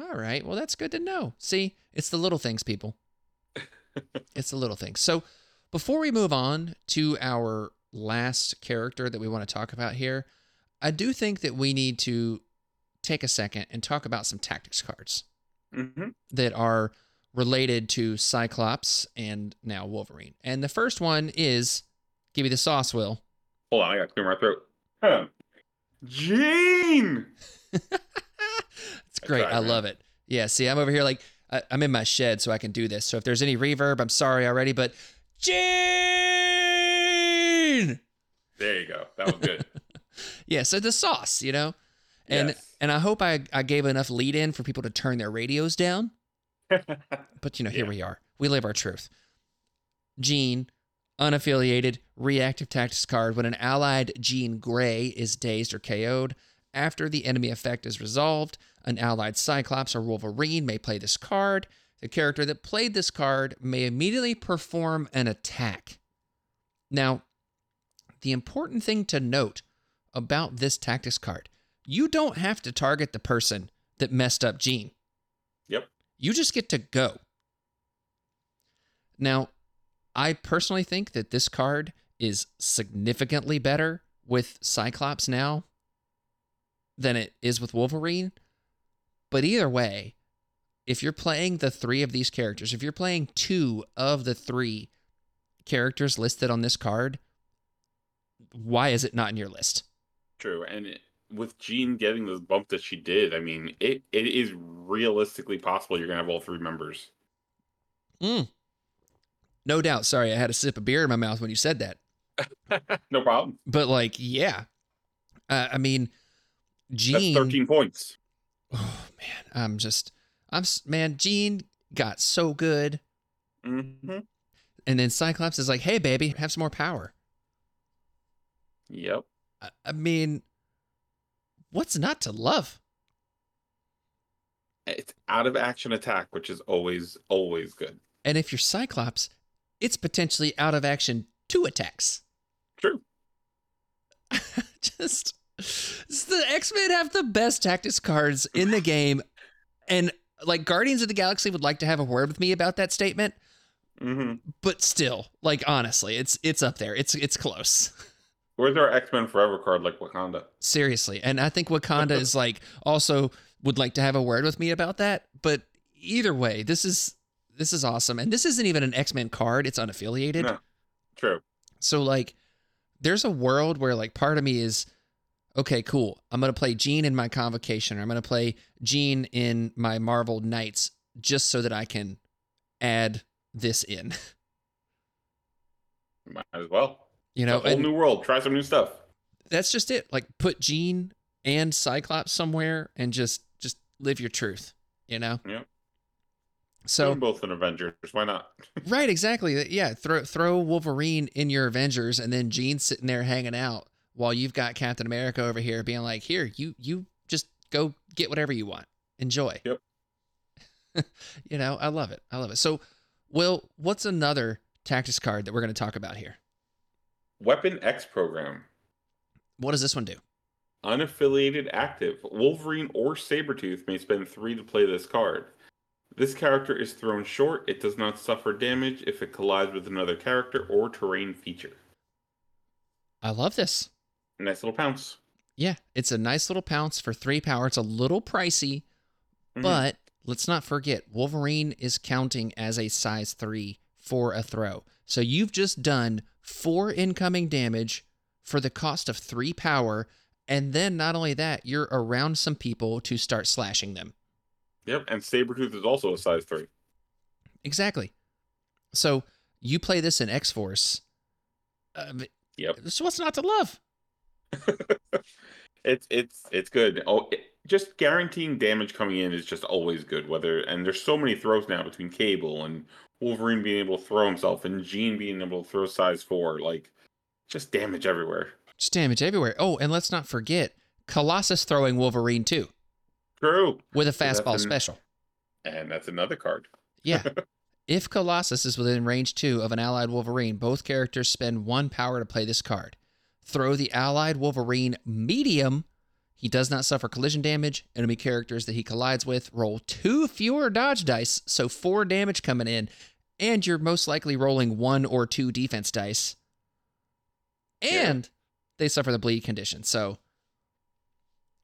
All right. Well, that's good to know. See, it's the little things, people. it's the little things. So, before we move on to our last character that we want to talk about here, I do think that we need to take a second and talk about some tactics cards hmm that are related to Cyclops and now Wolverine. And the first one is give me the sauce, Will. Hold on, I got to clear my throat. Huh. Jean. it's great. I man. love it. Yeah. See, I'm over here like I, I'm in my shed, so I can do this. So if there's any reverb, I'm sorry already, but Jean. There you go. That was good. Yeah. So the sauce, you know, and Yes. and I hope I I gave enough lead in for people to turn their radios down. But you know, here Yeah. we are. We live our truth. Jean, unaffiliated, reactive tactics card. When an allied Jean Grey is dazed or KO'd, after the enemy effect is resolved, an allied Cyclops or Wolverine may play this card. The character that played this card may immediately perform an attack. Now, the important thing to note about this tactics card you don't have to target the person that messed up Jean. yep. You just get to go. Now, I personally think that this card is significantly better with Cyclops now than it is with Wolverine. But either way, if you're playing the three of these characters, if you're playing two of the three characters listed on this card, why is it not in your list? True. And it, with Jean getting this bump that she did, I mean, it, it is realistically possible you're gonna have all three members. Mm. No doubt. Sorry, I had a sip of beer in my mouth when you said that. no problem. But like, yeah, uh, I mean, That's Jean. 13 points. Oh man, I'm just, I'm man. Jean got so good, hmm and then Cyclops is like, "Hey, baby, have some more power." Yep. I, I mean, what's not to love? It's out of action attack, which is always, always good. And if you're Cyclops, it's potentially out of action two attacks. True. just the X-Men have the best tactics cards in the game. And like Guardians of the Galaxy would like to have a word with me about that statement. Hmm but still like honestly it's it's up there. It's it's close. Where's our X Men Forever card like Wakanda? seriously. And I think Wakanda is like also would like to have a word with me about that. But either way this is this is awesome and this isn't even an X-Men card it's unaffiliated No. True. So like there's a world where like part of me is okay, cool. I'm going to play Jean in my convocation or I'm going to play Jean in my Marvel Knights just so that I can add this in. Might as well. You know, a whole new world. Try some new stuff. that's just it. Like put Jean and Cyclops somewhere and just just live your truth, you know? Yep. So both in Avengers. Why not? right, exactly. Yeah, throw throw Wolverine in your Avengers, and then Jean's sitting there hanging out while you've got Captain America over here being like, "Here, you you just go get whatever you want. Enjoy." Yep. you know, I love it. I love it. So, Will, what's another tactics card that we're going to talk about here? Weapon X program. What does this one do? Unaffiliated active. Wolverine or Sabretooth may spend three to play this card. This character is thrown short. It does not suffer damage if it collides with another character or terrain feature. I love this. Nice little pounce. Yeah, it's a nice little pounce for three power. It's a little pricey, Mhm. but let's not forget Wolverine is counting as a size three for a throw. So you've just done four incoming damage for the cost of three power. And then not only that, you're around some people to start slashing them. Yep, and Sabretooth is also a size three. Exactly. So you play this in X Force. Um, Yep. so what's not to love? it's it's it's good. Oh, it, just guaranteeing damage coming in is just always good. Whether and there's so many throws now between Cable and Wolverine being able to throw himself and Jean being able to throw size four, like just damage everywhere. Just damage everywhere. Oh, and let's not forget Colossus throwing Wolverine too True, with a fastball an- special. and that's another card. Yeah. if Colossus is within range two of an allied Wolverine, both characters spend one power to play this card. Throw the allied Wolverine medium. He does not suffer collision damage. Enemy characters that he collides with roll two fewer dodge dice, so four damage coming in, and you're most likely rolling one or two defense dice. Yeah. And they suffer the bleed condition. So,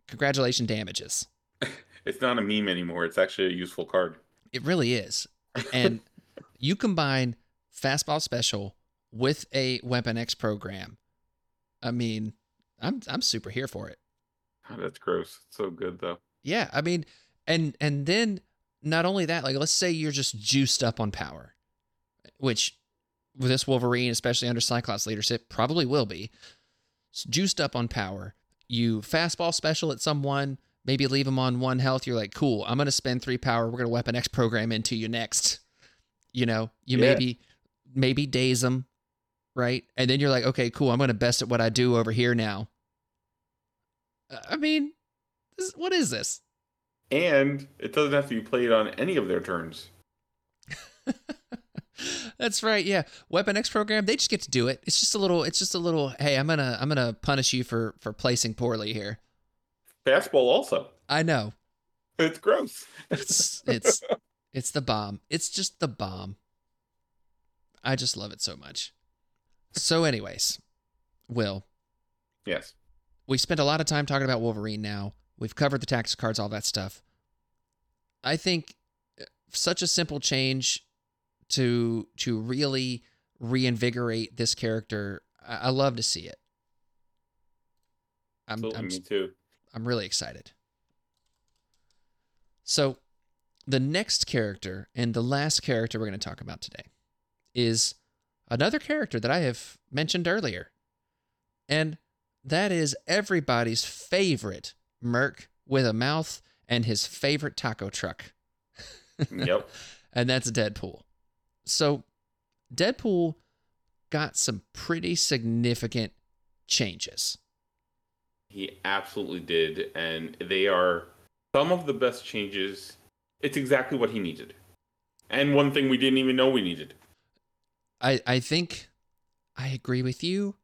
congratulations, damages. It's not a meme anymore. It's actually a useful card. It really is. And you combine fastball special with a Weapon X program. I mean, I'm I'm super here for it. Oh, that's gross. It's so good though. Yeah, I mean, and and then not only that, like let's say you're just juiced up on power, which with this Wolverine, especially under Cyclops leadership, probably will be. Juiced up on power. You fastball special at someone, maybe leave them on one health. You're like, cool, I'm gonna spend three power. We're gonna Weapon X program into you next. You know, you Yeah. maybe maybe daze them, right? And then you're like, okay, cool, I'm gonna best at what I do over here now. Uh, I mean, this, what is this? And it doesn't have to be played on any of their turns. That's right. Yeah, Weapon X program. They just get to do it. It's just a little. It's just a little. Hey, I'm gonna. I'm gonna punish you for for placing poorly here. Fastball also. I know. It's gross. It's it's it's the bomb. It's just the bomb. I just love it so much. So, anyways, Will, yes. we spent a lot of time talking about Wolverine. Now we've covered the tactics cards, all that stuff. I think uh, such a simple change to to really reinvigorate this character. I, I love to see it. I'm Absolutely, I'm, me too. I'm really excited. So, the next character and the last character we're going to talk about today is another character that I have mentioned earlier. And that is everybody's favorite Merc with a mouth and his favorite taco truck. Yep. and that's Deadpool. So, Deadpool got some pretty significant changes. He absolutely did, and they are some of the best changes. It's exactly what he needed, and one thing we didn't even know we needed. I I think I agree with you,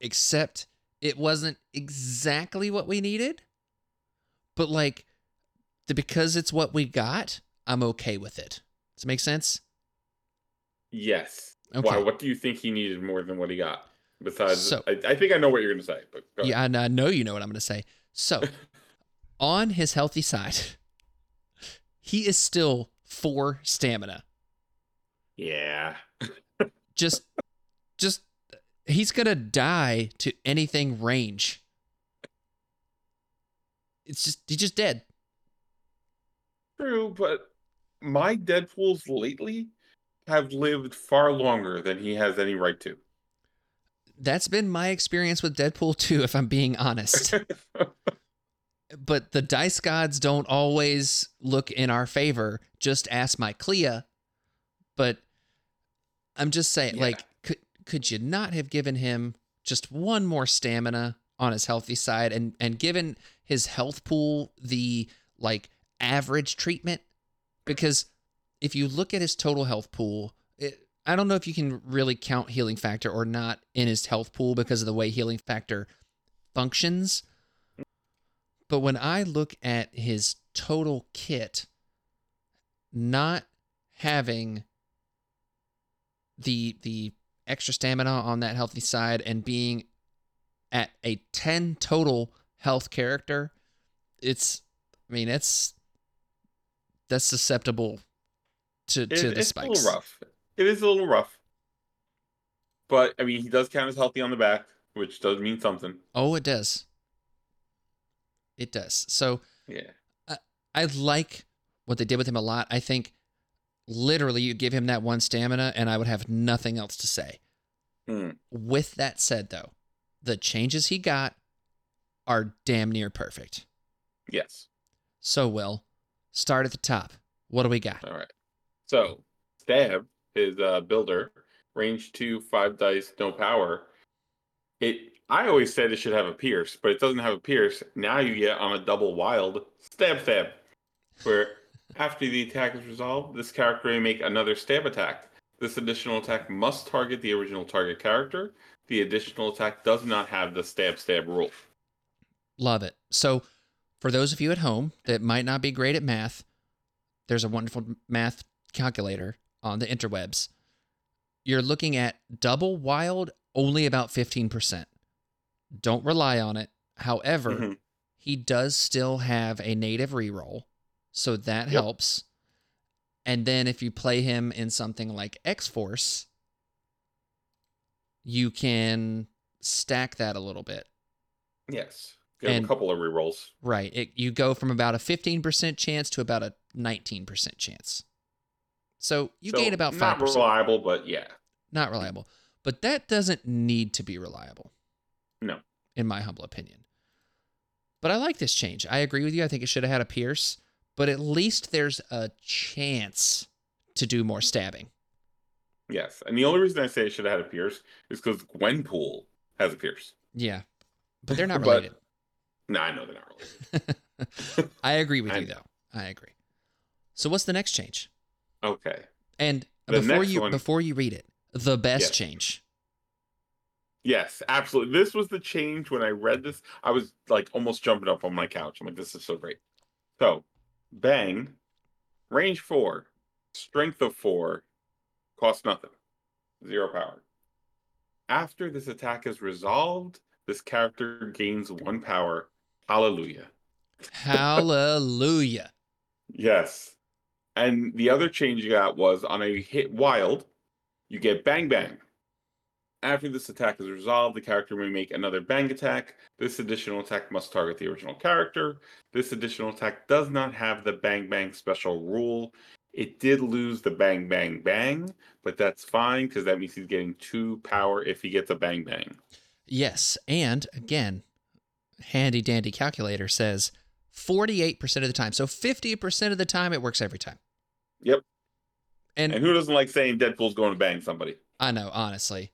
except it wasn't exactly what we needed. But like, the, because it's what we got, I'm okay with it. Does it make sense? Yes. Okay. Why? What do you think he needed more than what he got? Besides, So- I, I think I know what you're going to say, but go. Yeah, and I know you know what I'm going to say. So, on his healthy side, he is still four stamina. yeah, Just, just, he's going to die to anything range. It's just, he's just dead. true. But my Deadpool's lately have lived far longer than he has any right to. That's been my experience with Deadpool too, if I'm being honest. but the dice gods don't always look in our favor. Just ask my Clea. But I'm just saying, Yeah. like, could could you not have given him just one more stamina on his healthy side and and given his health pool the like average treatment? Because if you look at his total health pool, I don't know if you can really count healing factor or not in his health pool because of the way healing factor functions. But when I look at his total kit, not having the the extra stamina on that healthy side and being at a 10 total health character, it's I mean, it's that's susceptible to, It- to the it's spikes. a little rough. It is a little rough. But I mean, he does count as healthy on the back, which does mean something. Oh, it does. It does. So Yeah. I like what they did with him a lot. I think literally you give him that one stamina and I would have nothing else to say. Hmm. With that said, though, the changes he got are damn near perfect. Yes. So, Will, start at the top. What do we got? All right. So, Stab, his uh, builder, range two, five dice, no power. It. I always said it should have a pierce, but it doesn't have a pierce. Now you get on a double wild stab stab, where after the attack is resolved, this character may make another stab attack. This additional attack must target the original target character. The additional attack does not have the stab stab rule. Love it. So, for those of you at home that might not be great at math, there's a wonderful math calculator on the interwebs. You're looking at double wild only about 15%. Don't rely on it. However, Mhm. he does still have a native reroll, so that Yep. helps. And then if you play him in something like X Force, you can stack that a little bit. Yes. Him And- a couple of rerolls. Right. It, you go from about a 15% chance to about a 19% chance. So you So, gain about 5%. Not reliable, but yeah. Not reliable. But that doesn't need to be reliable. No. In my humble opinion. But I like this change. I agree with you. I think it should have had a Pierce, but at least there's a chance to do more stabbing. Yes, and the only reason I say it should have had a Pierce is because Gwenpool has a Pierce. Yeah. But they're not But- No, I know they're not related. I agree with I you know. though. I agree. So what's the next change? Okay. And The before you one- before you read it, the best Yes. change. Yes, absolutely. This was the change when I read this. I was like almost jumping up on my couch. I'm like, this is so great. So, bang, range four, strength of four, cost nothing, zero power. After this attack is resolved, this character gains one power. Hallelujah. Hallelujah. Yes. And the other change you got was on a hit wild, you get bang bang. After this attack is resolved, the character may make another bang attack. This additional attack must target the original character. This additional attack does not have the bang bang special rule. It did lose the bang bang bang, but that's fine because that means he's getting two power if he gets a bang bang. Yes, and again, handy dandy calculator says 48% of the time. So 50% of the time it works every time. Yep. And, And who doesn't like saying Deadpool's going to bang somebody? I know, honestly.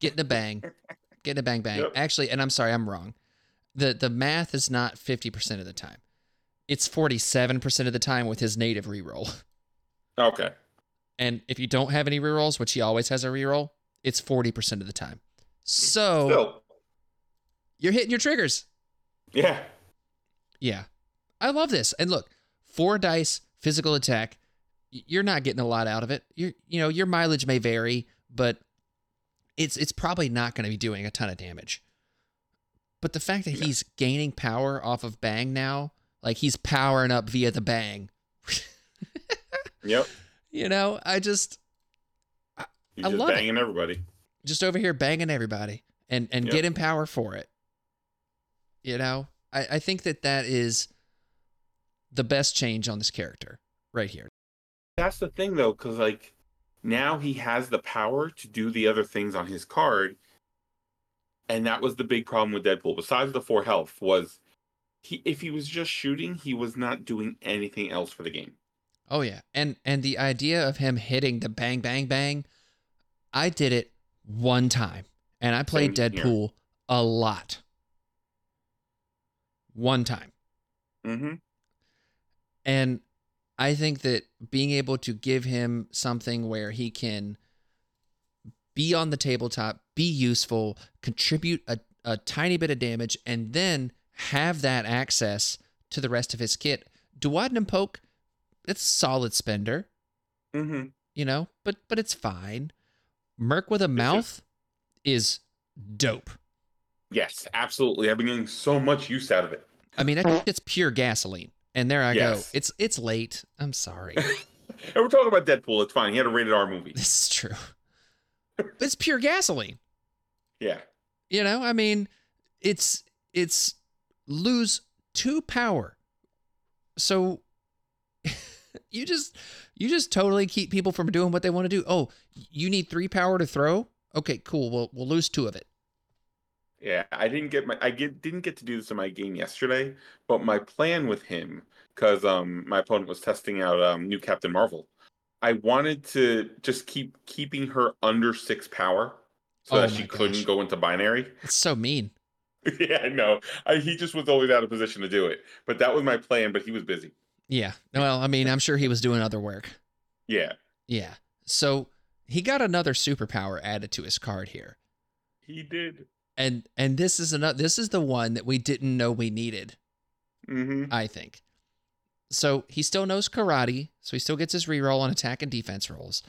Getting a bang. Getting a bang bang. Yep. Actually, and I'm sorry, I'm wrong. The the math is not 50% of the time. It's 47% of the time with his native reroll. Okay. And if you don't have any rerolls, which he always has a reroll, it's 40% of the time. So Still. you're hitting your triggers. Yeah. Yeah. I love this. And look, four dice, physical attack. You're not getting a lot out of it. You're, you know, your mileage may vary, but it's it's probably not going to be doing a ton of damage. But the fact that Yeah. he's gaining power off of bang now, like he's powering up via the bang. Yep. you know, I just I just love it. banging everybody. just over here banging everybody and and Yep. getting power for it. You know, I I think that that is the best change on this character right here. That's the thing, though, because like now he has the power to do the other things on his card, and that was the big problem with Deadpool. Besides the four health, was he if he was just shooting, he was not doing anything else for the game. Oh yeah. And and the idea of him hitting the bang bang bang, I did it one time. And I played Same here. Deadpool a lot. One time. Mm-hmm. And I think that being able to give him something where he can be on the tabletop, be useful, contribute a, a tiny bit of damage, and then have that access to the rest of his kit. Duodenum poke, it's a solid spender, Mm-hmm. you know, but but it's fine. Merc with a mouth is dope. Yes, absolutely. I've been getting so much use out of it. I mean, it's pure gasoline. And there I Yes. go. It's it's late. I'm sorry. And we're talking about Deadpool. It's fine. He had a rated R movie. this is true. It's pure gasoline. Yeah. You know, I mean, it's it's lose two power. So you just you just totally keep people from doing what they want to do. Oh, you need three power to throw? Okay, cool. We'll we'll lose two of it. Yeah, I didn't get my I get didn't get to do this in my game yesterday, but my plan with him, because um my opponent was testing out um new Captain Marvel, I wanted to just keep keeping her under six power so Oh that she couldn't gosh. go into binary. It's so mean. yeah, I know. I, he just was always out of position to do it. But that was my plan, but he was busy. Yeah. Well, I mean, I'm sure he was doing other work. Yeah. Yeah. So he got another superpower added to his card here. He did. And and this is another this is the one that we didn't know we needed. Mm-hmm. I think. So he still knows karate, so he still gets his reroll on attack and defense rolls.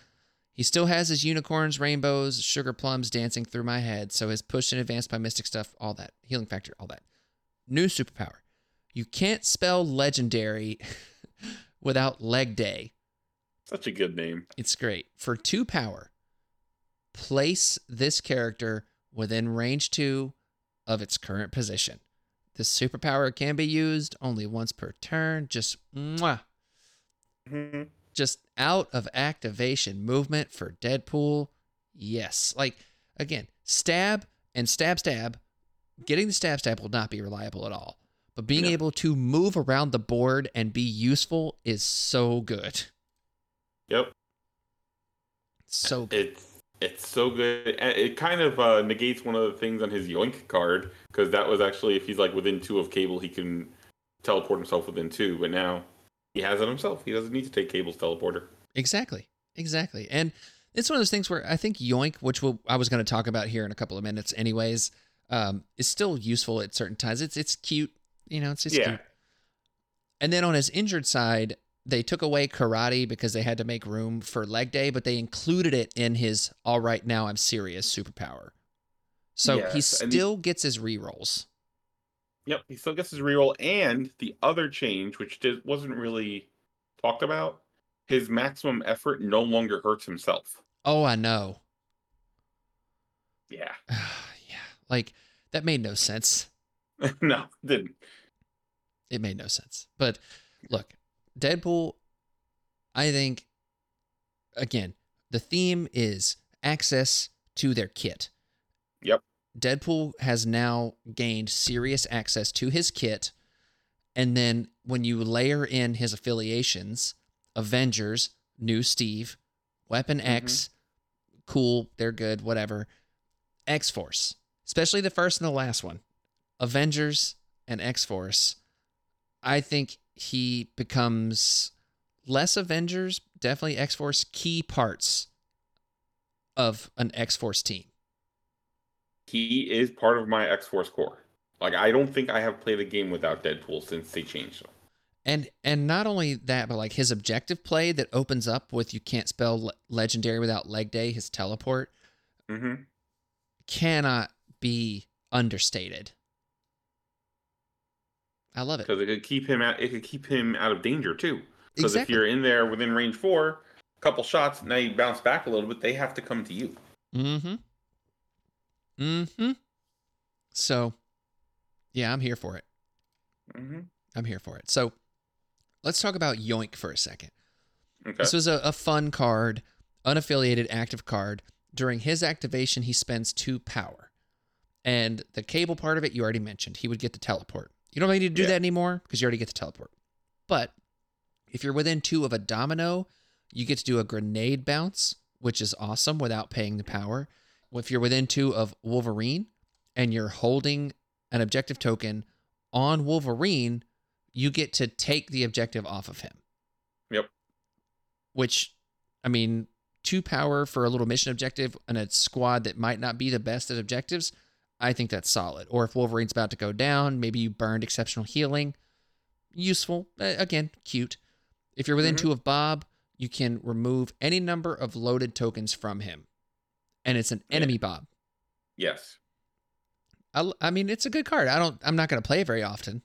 He still has his unicorns, rainbows, sugar plums dancing through my head, so his push and advanced by mystic stuff, all that. Healing factor, all that. New superpower. You can't spell legendary without leg day. Such a good name. It's great. For two power, place this character within range two of its current position. This superpower can be used only once per turn. Just mwah, hmm just out of activation movement for Deadpool. Yes. Like again, stab and stab stab. Getting the stab stab will not be reliable at all. But being No. able to move around the board and be useful is so good. Yep. So good. It's it's so good. And it kind of uh, negates one of the things on his Yoink card because that was actually if he's like within two of Cable, he can teleport himself within two. But now he has it himself. He doesn't need to take Cable's teleporter. Exactly. Exactly. And it's one of those things where I think Yoink, which we'll, I was going to talk about here in a couple of minutes, anyways, um, is still useful at certain times. It's it's cute, you know. It's just yeah. cute. And then on his injured side, they took away karate because they had to make room for leg day, but they included it in his "all right now I'm serious" superpower. So he Yes, the- still gets his rerolls. Yep. He still gets his reroll, and the other change, which did, wasn't really talked about, his maximum effort no longer hurts himself. Oh, I know. Yeah. yeah, like that made no sense. no, didn't. it made no sense. But look, Deadpool, I think, again, the theme is access to their kit. Yep. Deadpool has now gained serious access to his kit. And then when you layer in his affiliations, Avengers, new Steve, Weapon mm-hmm. X, cool, they're good, whatever. X Force, especially the first and the last one. Avengers and X Force. I think he becomes less Avengers, definitely X Force key parts of an X Force team. He is part of my X Force core. Like I don't think I have played a game without Deadpool since they changed him. And and not only that, but like his objective play that opens up with you can't spell le- legendary without leg day, his teleport Mm-hmm. cannot be understated. I love it. Because it could keep him out. It could keep him out of danger too. Because if you're in there within range four, a couple shots, now you bounce back a little bit. They have to come to you. Mm-hmm. Mm-hmm. So, yeah, I'm here for it. Mm-hmm. I'm here for it. So, let's talk about Yoink for a second. Okay. This was a, a fun card, unaffiliated active card. During his activation, he spends two power. And the cable part of it, you already mentioned. He would get the teleport. You don't really need to do Yeah. that anymore because you already get the teleport. But if you're within two of a domino, you get to do a grenade bounce, which is awesome without paying the power. If you're within two of Wolverine and you're holding an objective token on Wolverine, you get to take the objective off of him. Yep. Which, I mean, two power for a little mission objective and a squad that might not be the best at objectives, I think that's solid. Or if Wolverine's about to go down, maybe you burned exceptional healing. Useful. Again, cute. If you're within Mhm. two of Bob, you can remove any number of loaded tokens from him. And it's an Yeah. enemy Bob. Yes. I, I mean, it's a good card. I don't. I'm not going to play it very often,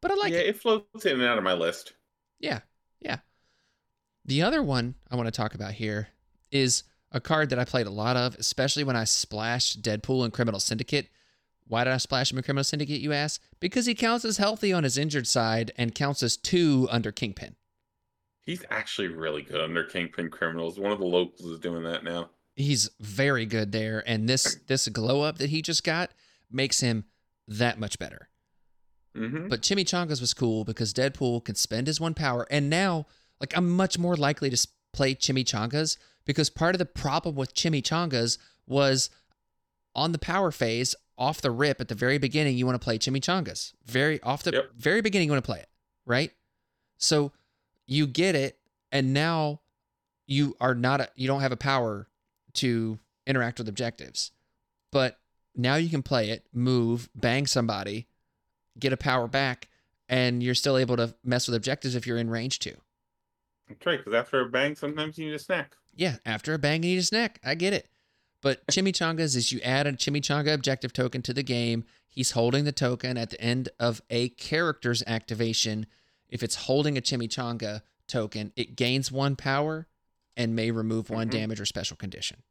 but I like yeah, it. it floats in and out of my list. Yeah, yeah. The other one I want to talk about here is a card that I played a lot of, especially when I splashed Deadpool in Criminal Syndicate. Why did I splash him in Criminal Syndicate, you ask? Because he counts as healthy on his injured side and counts as two under Kingpin. He's actually really good under Kingpin Criminals. One of the locals is doing that now. He's very good there, and this this glow up that he just got makes him that much better. Mm-hmm. But Chimichangas was cool because Deadpool can spend his one power, and now like I'm much more likely to play Chimichangas because part of the problem with Chimichangas was on the power phase off the rip at the very beginning you want to play Chimichangas. Very off the Yep. very beginning you want to play it, right? So you get it and now you are not a, you don't have a power to interact with objectives. But now you can play it, move, bang somebody, get a power back, and you're still able to mess with objectives if you're in range too. That's right, because after a bang, sometimes you need a snack. Yeah, after a bang, you need a snack. I get it. But chimichangas is you add a chimichanga objective token to the game. He's holding the token at the end of a character's activation. If it's holding a chimichanga token, it gains one power and may remove one Mhm. damage or special condition.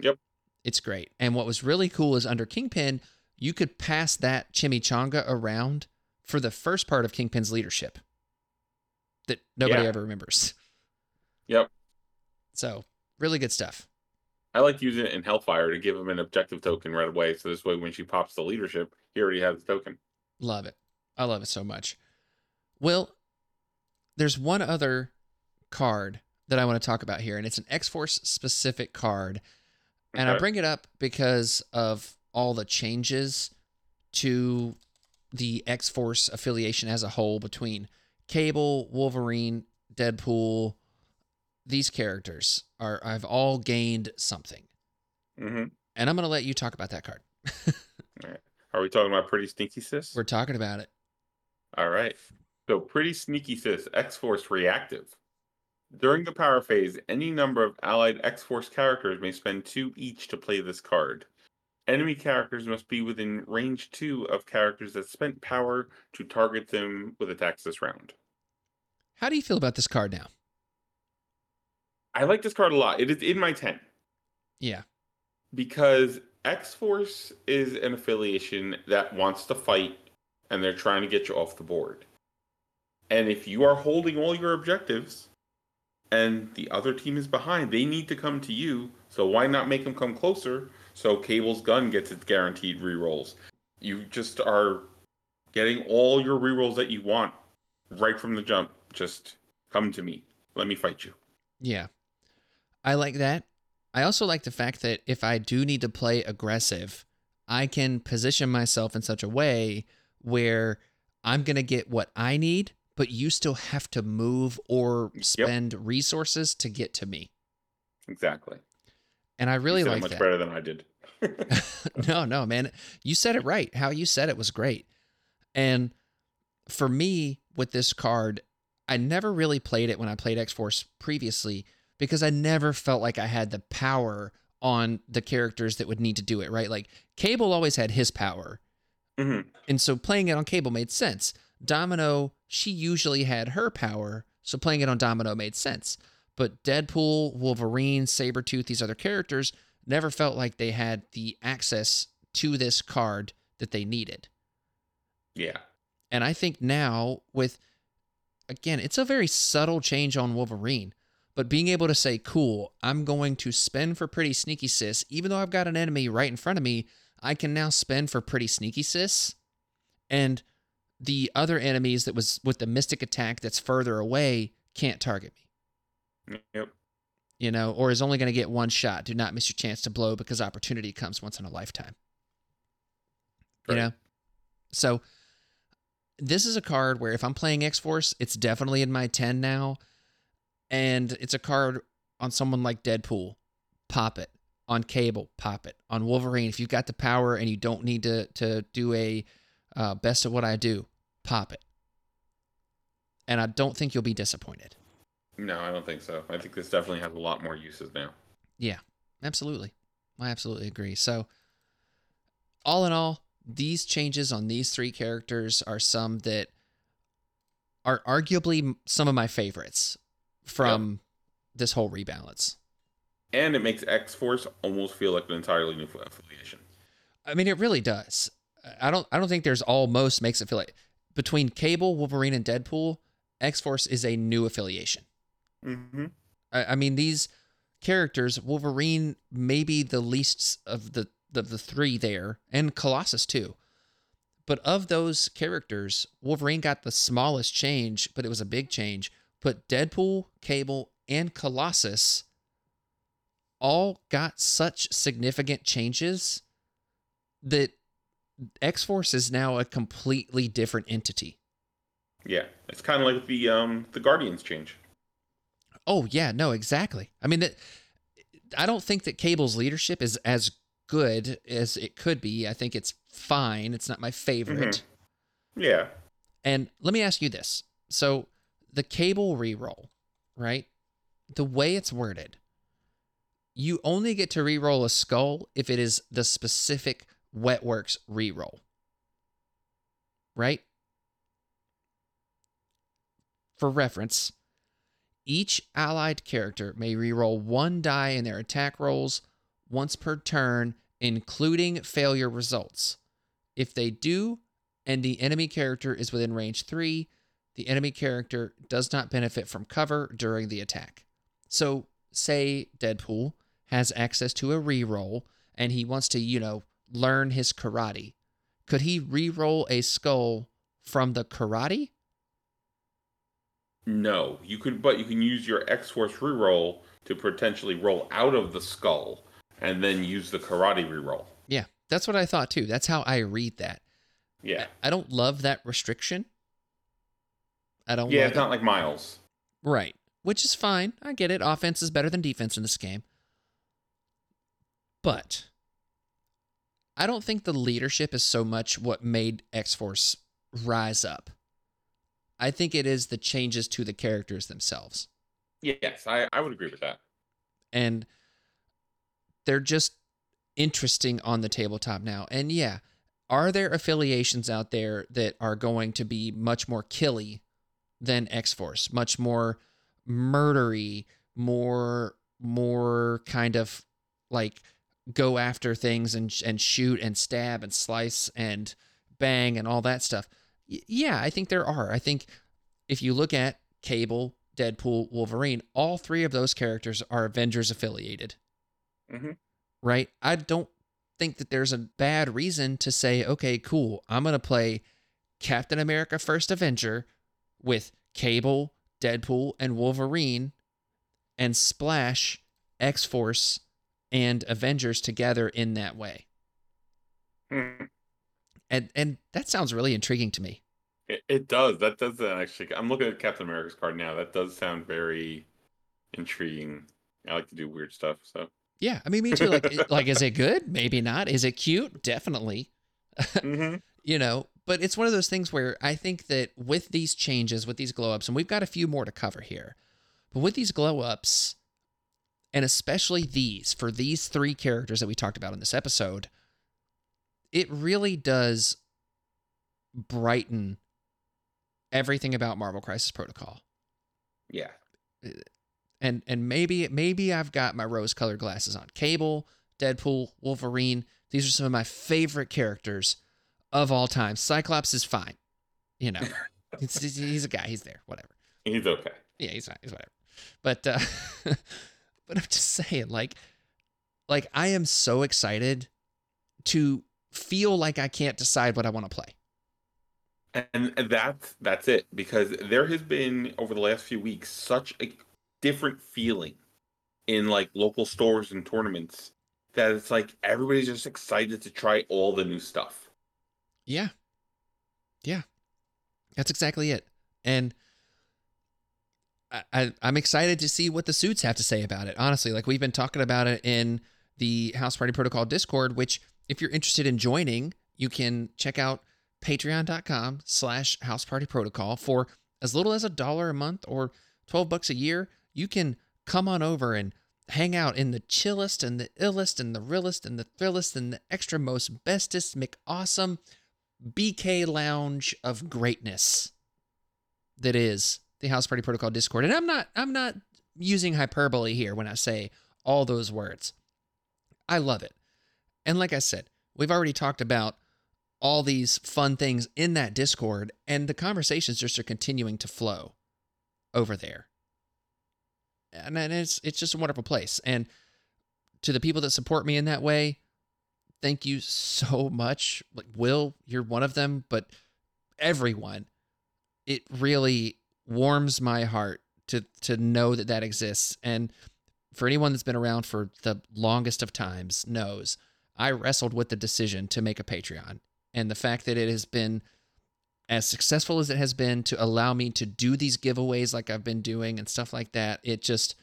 Yep. It's great. And what was really cool is under Kingpin, you could pass that chimichanga around for the first part of Kingpin's leadership that nobody Yeah. ever remembers. Yep. So, really good stuff. I like using it in Hellfire to give him an objective token right away. So this way, when she pops the leadership, he already has the token. Love it. I love it so much. Well, there's one other card that I want to talk about here, and it's an X Force specific card. And I bring it up because of all the changes to the X Force affiliation as a whole between Cable, Wolverine, Deadpool. These characters are I've all gained something. hmm And I'm going to let you talk about that card. Are we talking about Pretty Sneaky Sis? We're talking about it. All right. So Pretty Sneaky Sis, X Force reactive. During the power phase, any number of allied X Force characters may spend two each to play this card. Enemy characters must be within range two of characters that spent power to target them with attacks this round. How do you feel about this card now? I like this card a lot. It is in my 10 Yeah. because X Force is an affiliation that wants to fight and they're trying to get you off the board. And if you are holding all your objectives and the other team is behind, they need to come to you. So why not make them come closer so Cable's gun gets its guaranteed rerolls? You just are getting all your rerolls that you want right from the jump. Just come to me. Let me fight you. Yeah. I like that. I also like the fact that if I do need to play aggressive, I can position myself in such a way where I'm going to get what I need, but you still have to move or spend resources to get to me. Exactly. And I really you said it like much that. better than I did. no, no, man. You said it right. How you said it was great. And for me, with this card, I never really played it when I played X Force previously because I never felt like I had the power on the characters that would need to do it, right? Like Cable always had his power. Mhm. And so playing it on Cable made sense. Domino, she usually had her power, so playing it on Domino made sense. But Deadpool, Wolverine, Sabretooth, these other characters never felt like they had the access to this card that they needed. Yeah. And I think now with again, it's a very subtle change on Wolverine, but being able to say, "Cool, I'm going to spend for pretty sneaky sis," even though I've got an enemy right in front of me, I can now spend for pretty sneaky sis. and the other enemies that was with the mystic attack that's further away can't target me. Yep. You know, or is only going to get one shot. Do not miss your chance to blow because opportunity comes once in a lifetime. You know? So this is a card where if I'm playing X Force, it's definitely in my 10 now. And it's a card on someone like Deadpool, pop it. On Cable, pop it. On Wolverine, if you've got the power and you don't need to to do a uh, best of what I do, pop it. And I don't think you'll be disappointed. No, I don't think so. I think this definitely has a lot more uses now. Yeah, absolutely. I absolutely agree. So, all in all, these changes on these three characters are some that are arguably some of my favorites from this whole rebalance. And it makes X Force almost feel like an entirely new affiliation. I mean, it really does. I don't. I don't think there's almost makes it feel like between Cable, Wolverine, and Deadpool, X Force is a new affiliation. Mm-hmm. I, I mean, these characters, Wolverine, maybe the least of the of the three there, and Colossus too. But of those characters, Wolverine got the smallest change, but it was a big change. But Deadpool, Cable, and Colossus all got such significant changes that X Force is now a completely different entity. Yeah, it's kind of like the um the Guardians change. Oh yeah, no, exactly. I mean that I don't think that Cable's leadership is as good as it could be. I think it's fine. It's not my favorite. Mm-hmm. Yeah, And let me ask you this. So the Cable reroll, right? The way it's worded, you only get to reroll a skull if it is the specific Wetworks reroll. Right? For reference, each allied character may reroll one die in their attack rolls once per turn, including failure results. If they do, and the enemy character is within range 3, the enemy character does not benefit from cover during the attack. So, say Deadpool has access to a reroll and he wants to, you know, learn his karate. Could he reroll a skull from the karate? no, you could, but you can use your X Force reroll to potentially roll out of the skull, and then use the karate reroll. Yeah, that's what I thought too. That's how I read that. Yeah, I don't love that restriction. I don't yeah, it's it. not like Miles. Right. Which is fine. I get it. Offense is better than defense in this game. But I don't think the leadership is so much what made X Force rise up. I think it is the changes to the characters themselves. Yes, I, I would agree with that. And they're just interesting on the tabletop now. And yeah, are there affiliations out there that are going to be much more killy than X Force, much more murdery, more more kind of like go after things and and shoot and stab and slice and bang and all that stuff. Yeah, I think there are. I think if you look at Cable, Deadpool, Wolverine, all three of those characters are Avengers affiliated. Mhm. Right? I don't think that there's a bad reason to say, okay, cool, I'm going to play Captain America First Avenger with Cable, Deadpool, and Wolverine and splash X Force and Avengers together in that way. Hmm. And and that sounds really intriguing to me. It, it does. That does actually. I'm looking at Captain America's card now. That does sound very intriguing. I like to do weird stuff. So Yeah, I mean me too. Like like is it good? Maybe not. Is it cute? Definitely. mm-hmm. you know but it's one of those things where i think that with these changes with these glow ups and we've got a few more to cover here but with these glow ups and especially these for these three characters that we talked about in this episode it really does brighten everything about marvel crisis protocol yeah, and and maybe maybe I've got my rose colored glasses on. Cable, Deadpool, Wolverine. These are some of my favorite characters of all time. Cyclops is fine. You know, he's, a guy. He's there. Whatever. he's okay. Yeah, he's fine. He's whatever. But uh, but I'm just saying, like, like I am so excited to feel like I can't decide what I want to play. And that's that's it because there has been over the last few weeks such a different feeling in like local stores and tournaments that it's like everybody's just excited to try all the new stuff. Yeah. Yeah. That's exactly it. And I, I'm excited to see what the suits have to say about it. Honestly, like we've been talking about it in the House Party Protocol Discord, which if you're interested in joining, you can check out patreon.com slash house party protocol for as little as a dollar a month or 12 bucks a year. You can come on over and hang out in the chillest and the illest and the realest and the thrillest and the extra most bestest McAwesome BK lounge of greatness that is the House Party Protocol Discord. And I'm not I'm not using hyperbole here when I say all those words. I love it. And like I said, we've already talked about all these fun things in that Discord, and the conversations just are continuing to flow over there. And it's it's just a wonderful place. And to the people that support me in that way, thank you so much. Like Will, you're one of them, but everyone, it really warms my heart to to know that that exists. And for anyone that's been around for the longest of times knows, I wrestled with the decision to make a Patreon and the fact that it has been as successful as it has been to allow me to do these giveaways like I've been doing and stuff like that, it just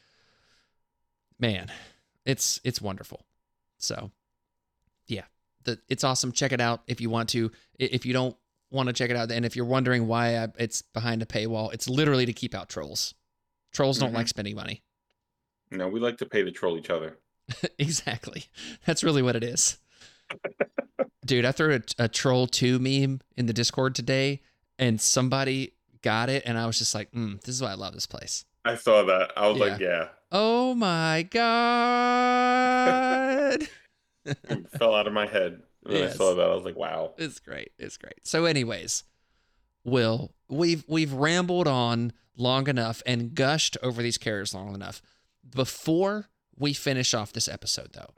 man, it's it's wonderful. So, yeah, the, it's awesome. Check it out if you want to. If you don't want to check it out, and if you're wondering why I, it's behind a paywall, it's literally to keep out trolls. Trolls don't Mhm. like spending money. No, we like to pay to troll each other. exactly. That's really what it is. Dude, I threw a, a troll 2 meme in the Discord today and somebody got it and I was just like, mm, this is why I love this place. I saw that. I was like, yeah, Oh my god. it fell out of my head when Yes. I saw that. I was like, wow. it's great. It's great. So anyways, Will, we've we've rambled on long enough and gushed over these characters long enough. Before we finish off this episode though,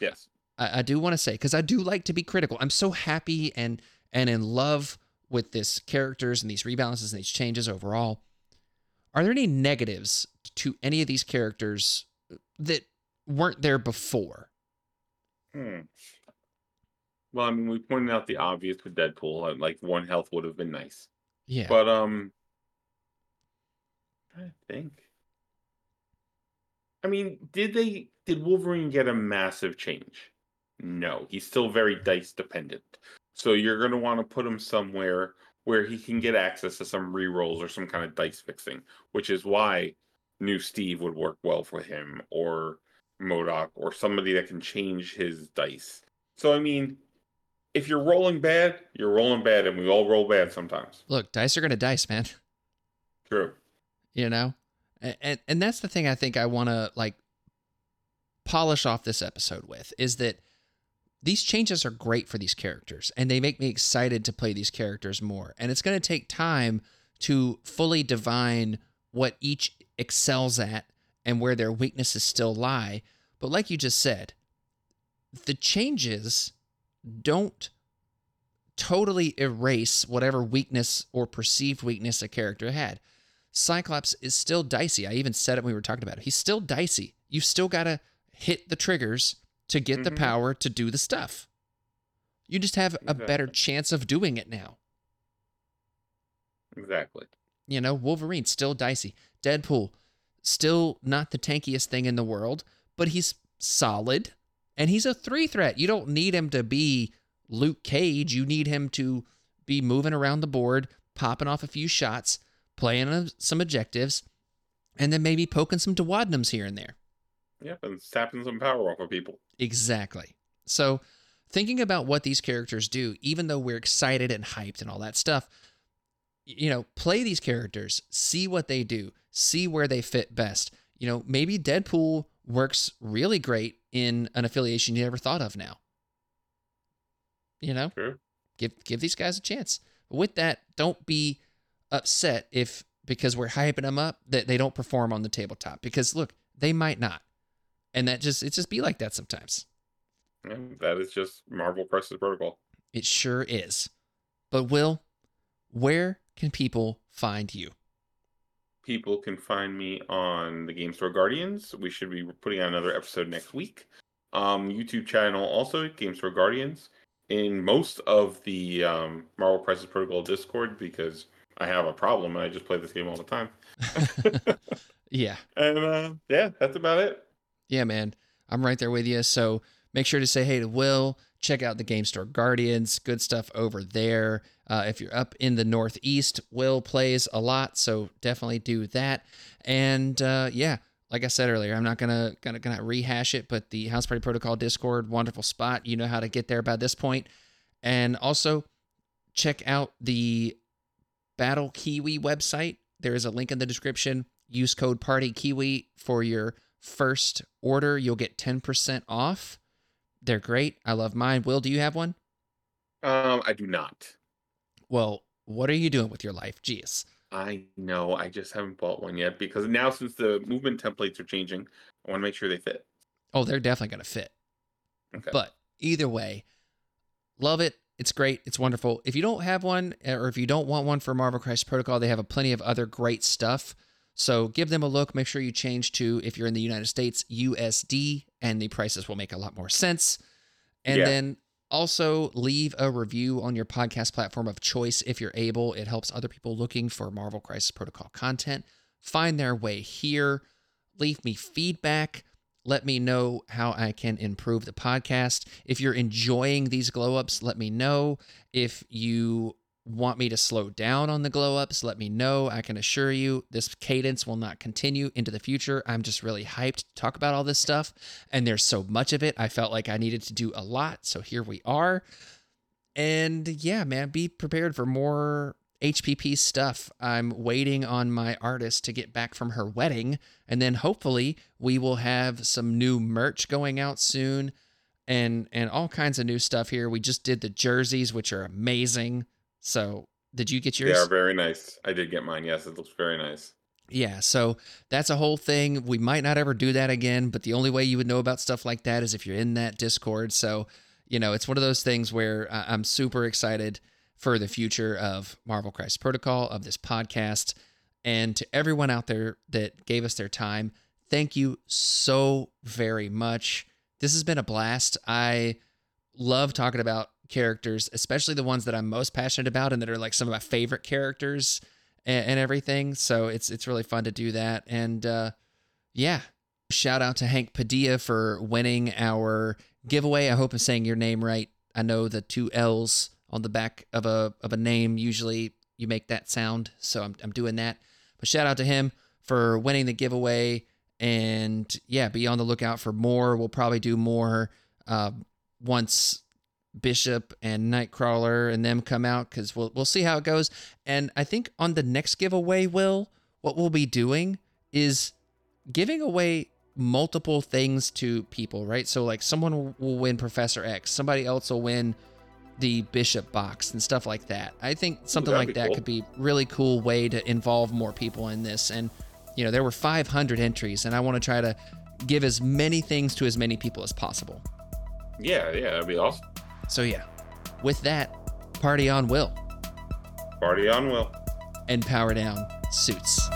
Yes. I, I do want to say because I do like to be critical. I'm so happy and and in love with this characters and these rebalances and these changes overall. Are there any negatives to any of these characters that weren't there before? Hmm. Well, I mean, we pointed out the obvious with Deadpool. uh, Like one health would have been nice, Yeah. but um, I think. I mean, did they? Did Wolverine get a massive change? No, he's still very dice dependent. So you're gonna want to put him somewhere where he can get access to some rerolls or some kind of dice fixing, which is why New Steve would work well for him, or MODOK, or somebody that can change his dice. So I mean, if you're rolling bad, you're rolling bad, and we all roll bad sometimes. Look, dice are gonna dice, man. True. you know and, and that's the thing i think i want to like polish off this episode with is that these changes are great for these characters and they make me excited to play these characters more and it's going to take time to fully divine what each excels at and where their weaknesses still lie but like you just said the changes don't totally erase whatever weakness or perceived weakness a character had Cyclops is still dicey. I even said it when we were talking about it. He's still dicey. You've still got to hit the triggers to get the Mhm. power to do the stuff. You just have a better chance of doing it now. Exactly. You know, Wolverine still dicey. Deadpool still not the tankiest thing in the world, but he's solid and he's a three threat. You don't need him to be Luke Cage. You need him to be moving around the board, popping off a few shots, playing some objectives, and then maybe poking some Dewadnums here and there. Yep, and tapping some power off of people. Exactly. So, thinking about what these characters do, even though we're excited and hyped and all that stuff, you know, play these characters, see what they do, see where they fit best. You know, maybe Deadpool works really great in an affiliation you never thought of now. You know, True. give give these guys a chance. With that, don't be upset if because we're hyping them up that they don't perform on the tabletop because look, they might not. And that just it just be like that sometimes. Yeah, that is just Marvel Crisis Protocol. It sure is. But Will, where can people find you? People can find me on the Game Store Guardians. We should be putting out another episode next week. Um, YouTube channel also Game Store Guardians. In most of the um, Marvel Crisis Protocol Discord because I have a problem and I just play this game all the time. Yeah. and uh, yeah, that's about it. Yeah, man. I'm right there with you. So make sure to say hey to Will. Check out the Game Store Guardians. Good stuff over there. Uh, if you're up in the Northeast, Will plays a lot, so definitely do that. And uh, yeah, like I said earlier, I'm not gonna gonna gonna rehash it, but the House Party Protocol Discord, wonderful spot. You know how to get there by this point. And also check out the Battle Kiwi website. There is a link in the description. Use code Party Kiwi for your first order. You'll get 10% off. They're great. I love mine. Will, do you have one? Um, I do not. Well, what are you doing with your life? Jeez. I know. I just haven't bought one yet because now since the movement templates are changing, I want to make sure they fit. Oh, they're definitely going to fit. Okay. But either way, love it. It's great. It's wonderful. If you don't have one, or if you don't want one for Marvel Crisis Protocol, they have a plenty of other great stuff. So give them a look. Make sure you change to, if you're in the United States, USD, and the prices will make a lot more sense. And Yeah. then also leave a review on your podcast platform of choice if you're able. It helps other people looking for Marvel Crisis Protocol content find their way here. Leave me feedback. Let me know how I can improve the podcast. If you're enjoying these glow ups, let me know. If you want me to slow down on the glow ups, let me know. I can assure you this cadence will not continue into the future. I'm just really hyped to talk about all this stuff. And there's so much of it. I felt like I needed to do a lot. So here we are. And yeah, man, be prepared for more HPP stuff. I'm waiting on my artist to get back from her wedding. And then hopefully we will have some new merch going out soon and and all kinds of new stuff here. We just did the jerseys, which are amazing. So did you get They yours? are very nice. I did get mine. Yes, it looks very nice. Yeah, so that's a whole thing. We might not ever do that again, but the only way you would know about stuff like that is if you're in that Discord. So, you know, it's one of those things where I'm super excited for the future of Marvel Crisis Protocol, of this podcast. And to everyone out there that gave us their time, thank you so very much. This has been a blast. I love talking about characters, especially the ones that I'm most passionate about and that are like some of my favorite characters and, and everything. So it's it's really fun to do that. And uh, yeah, shout out to Hank Padilla for winning our giveaway. I hope I'm saying your name right. I know the two L's on the back of a of a name usually you make that sound, so I'm I'm doing that. But shout out to him for winning the giveaway. And yeah, be on the lookout for more. We'll probably do more uh, once Bishop and Nightcrawler and them come out because we'll we'll see how it goes. And I think on the next giveaway, Will, what we'll be doing is giving away multiple things to people, right? So like someone will- win Professor X, somebody else will win the Bishop box and stuff like that. I think something that'd like that cool. could be really cool way to involve more people in this. And you know, there were 500 entries, and I want to try to give as many things to as many people as possible. Yeah, yeah, that'd be awesome. So yeah, with that, party on Will Party on, Will. and power down suits.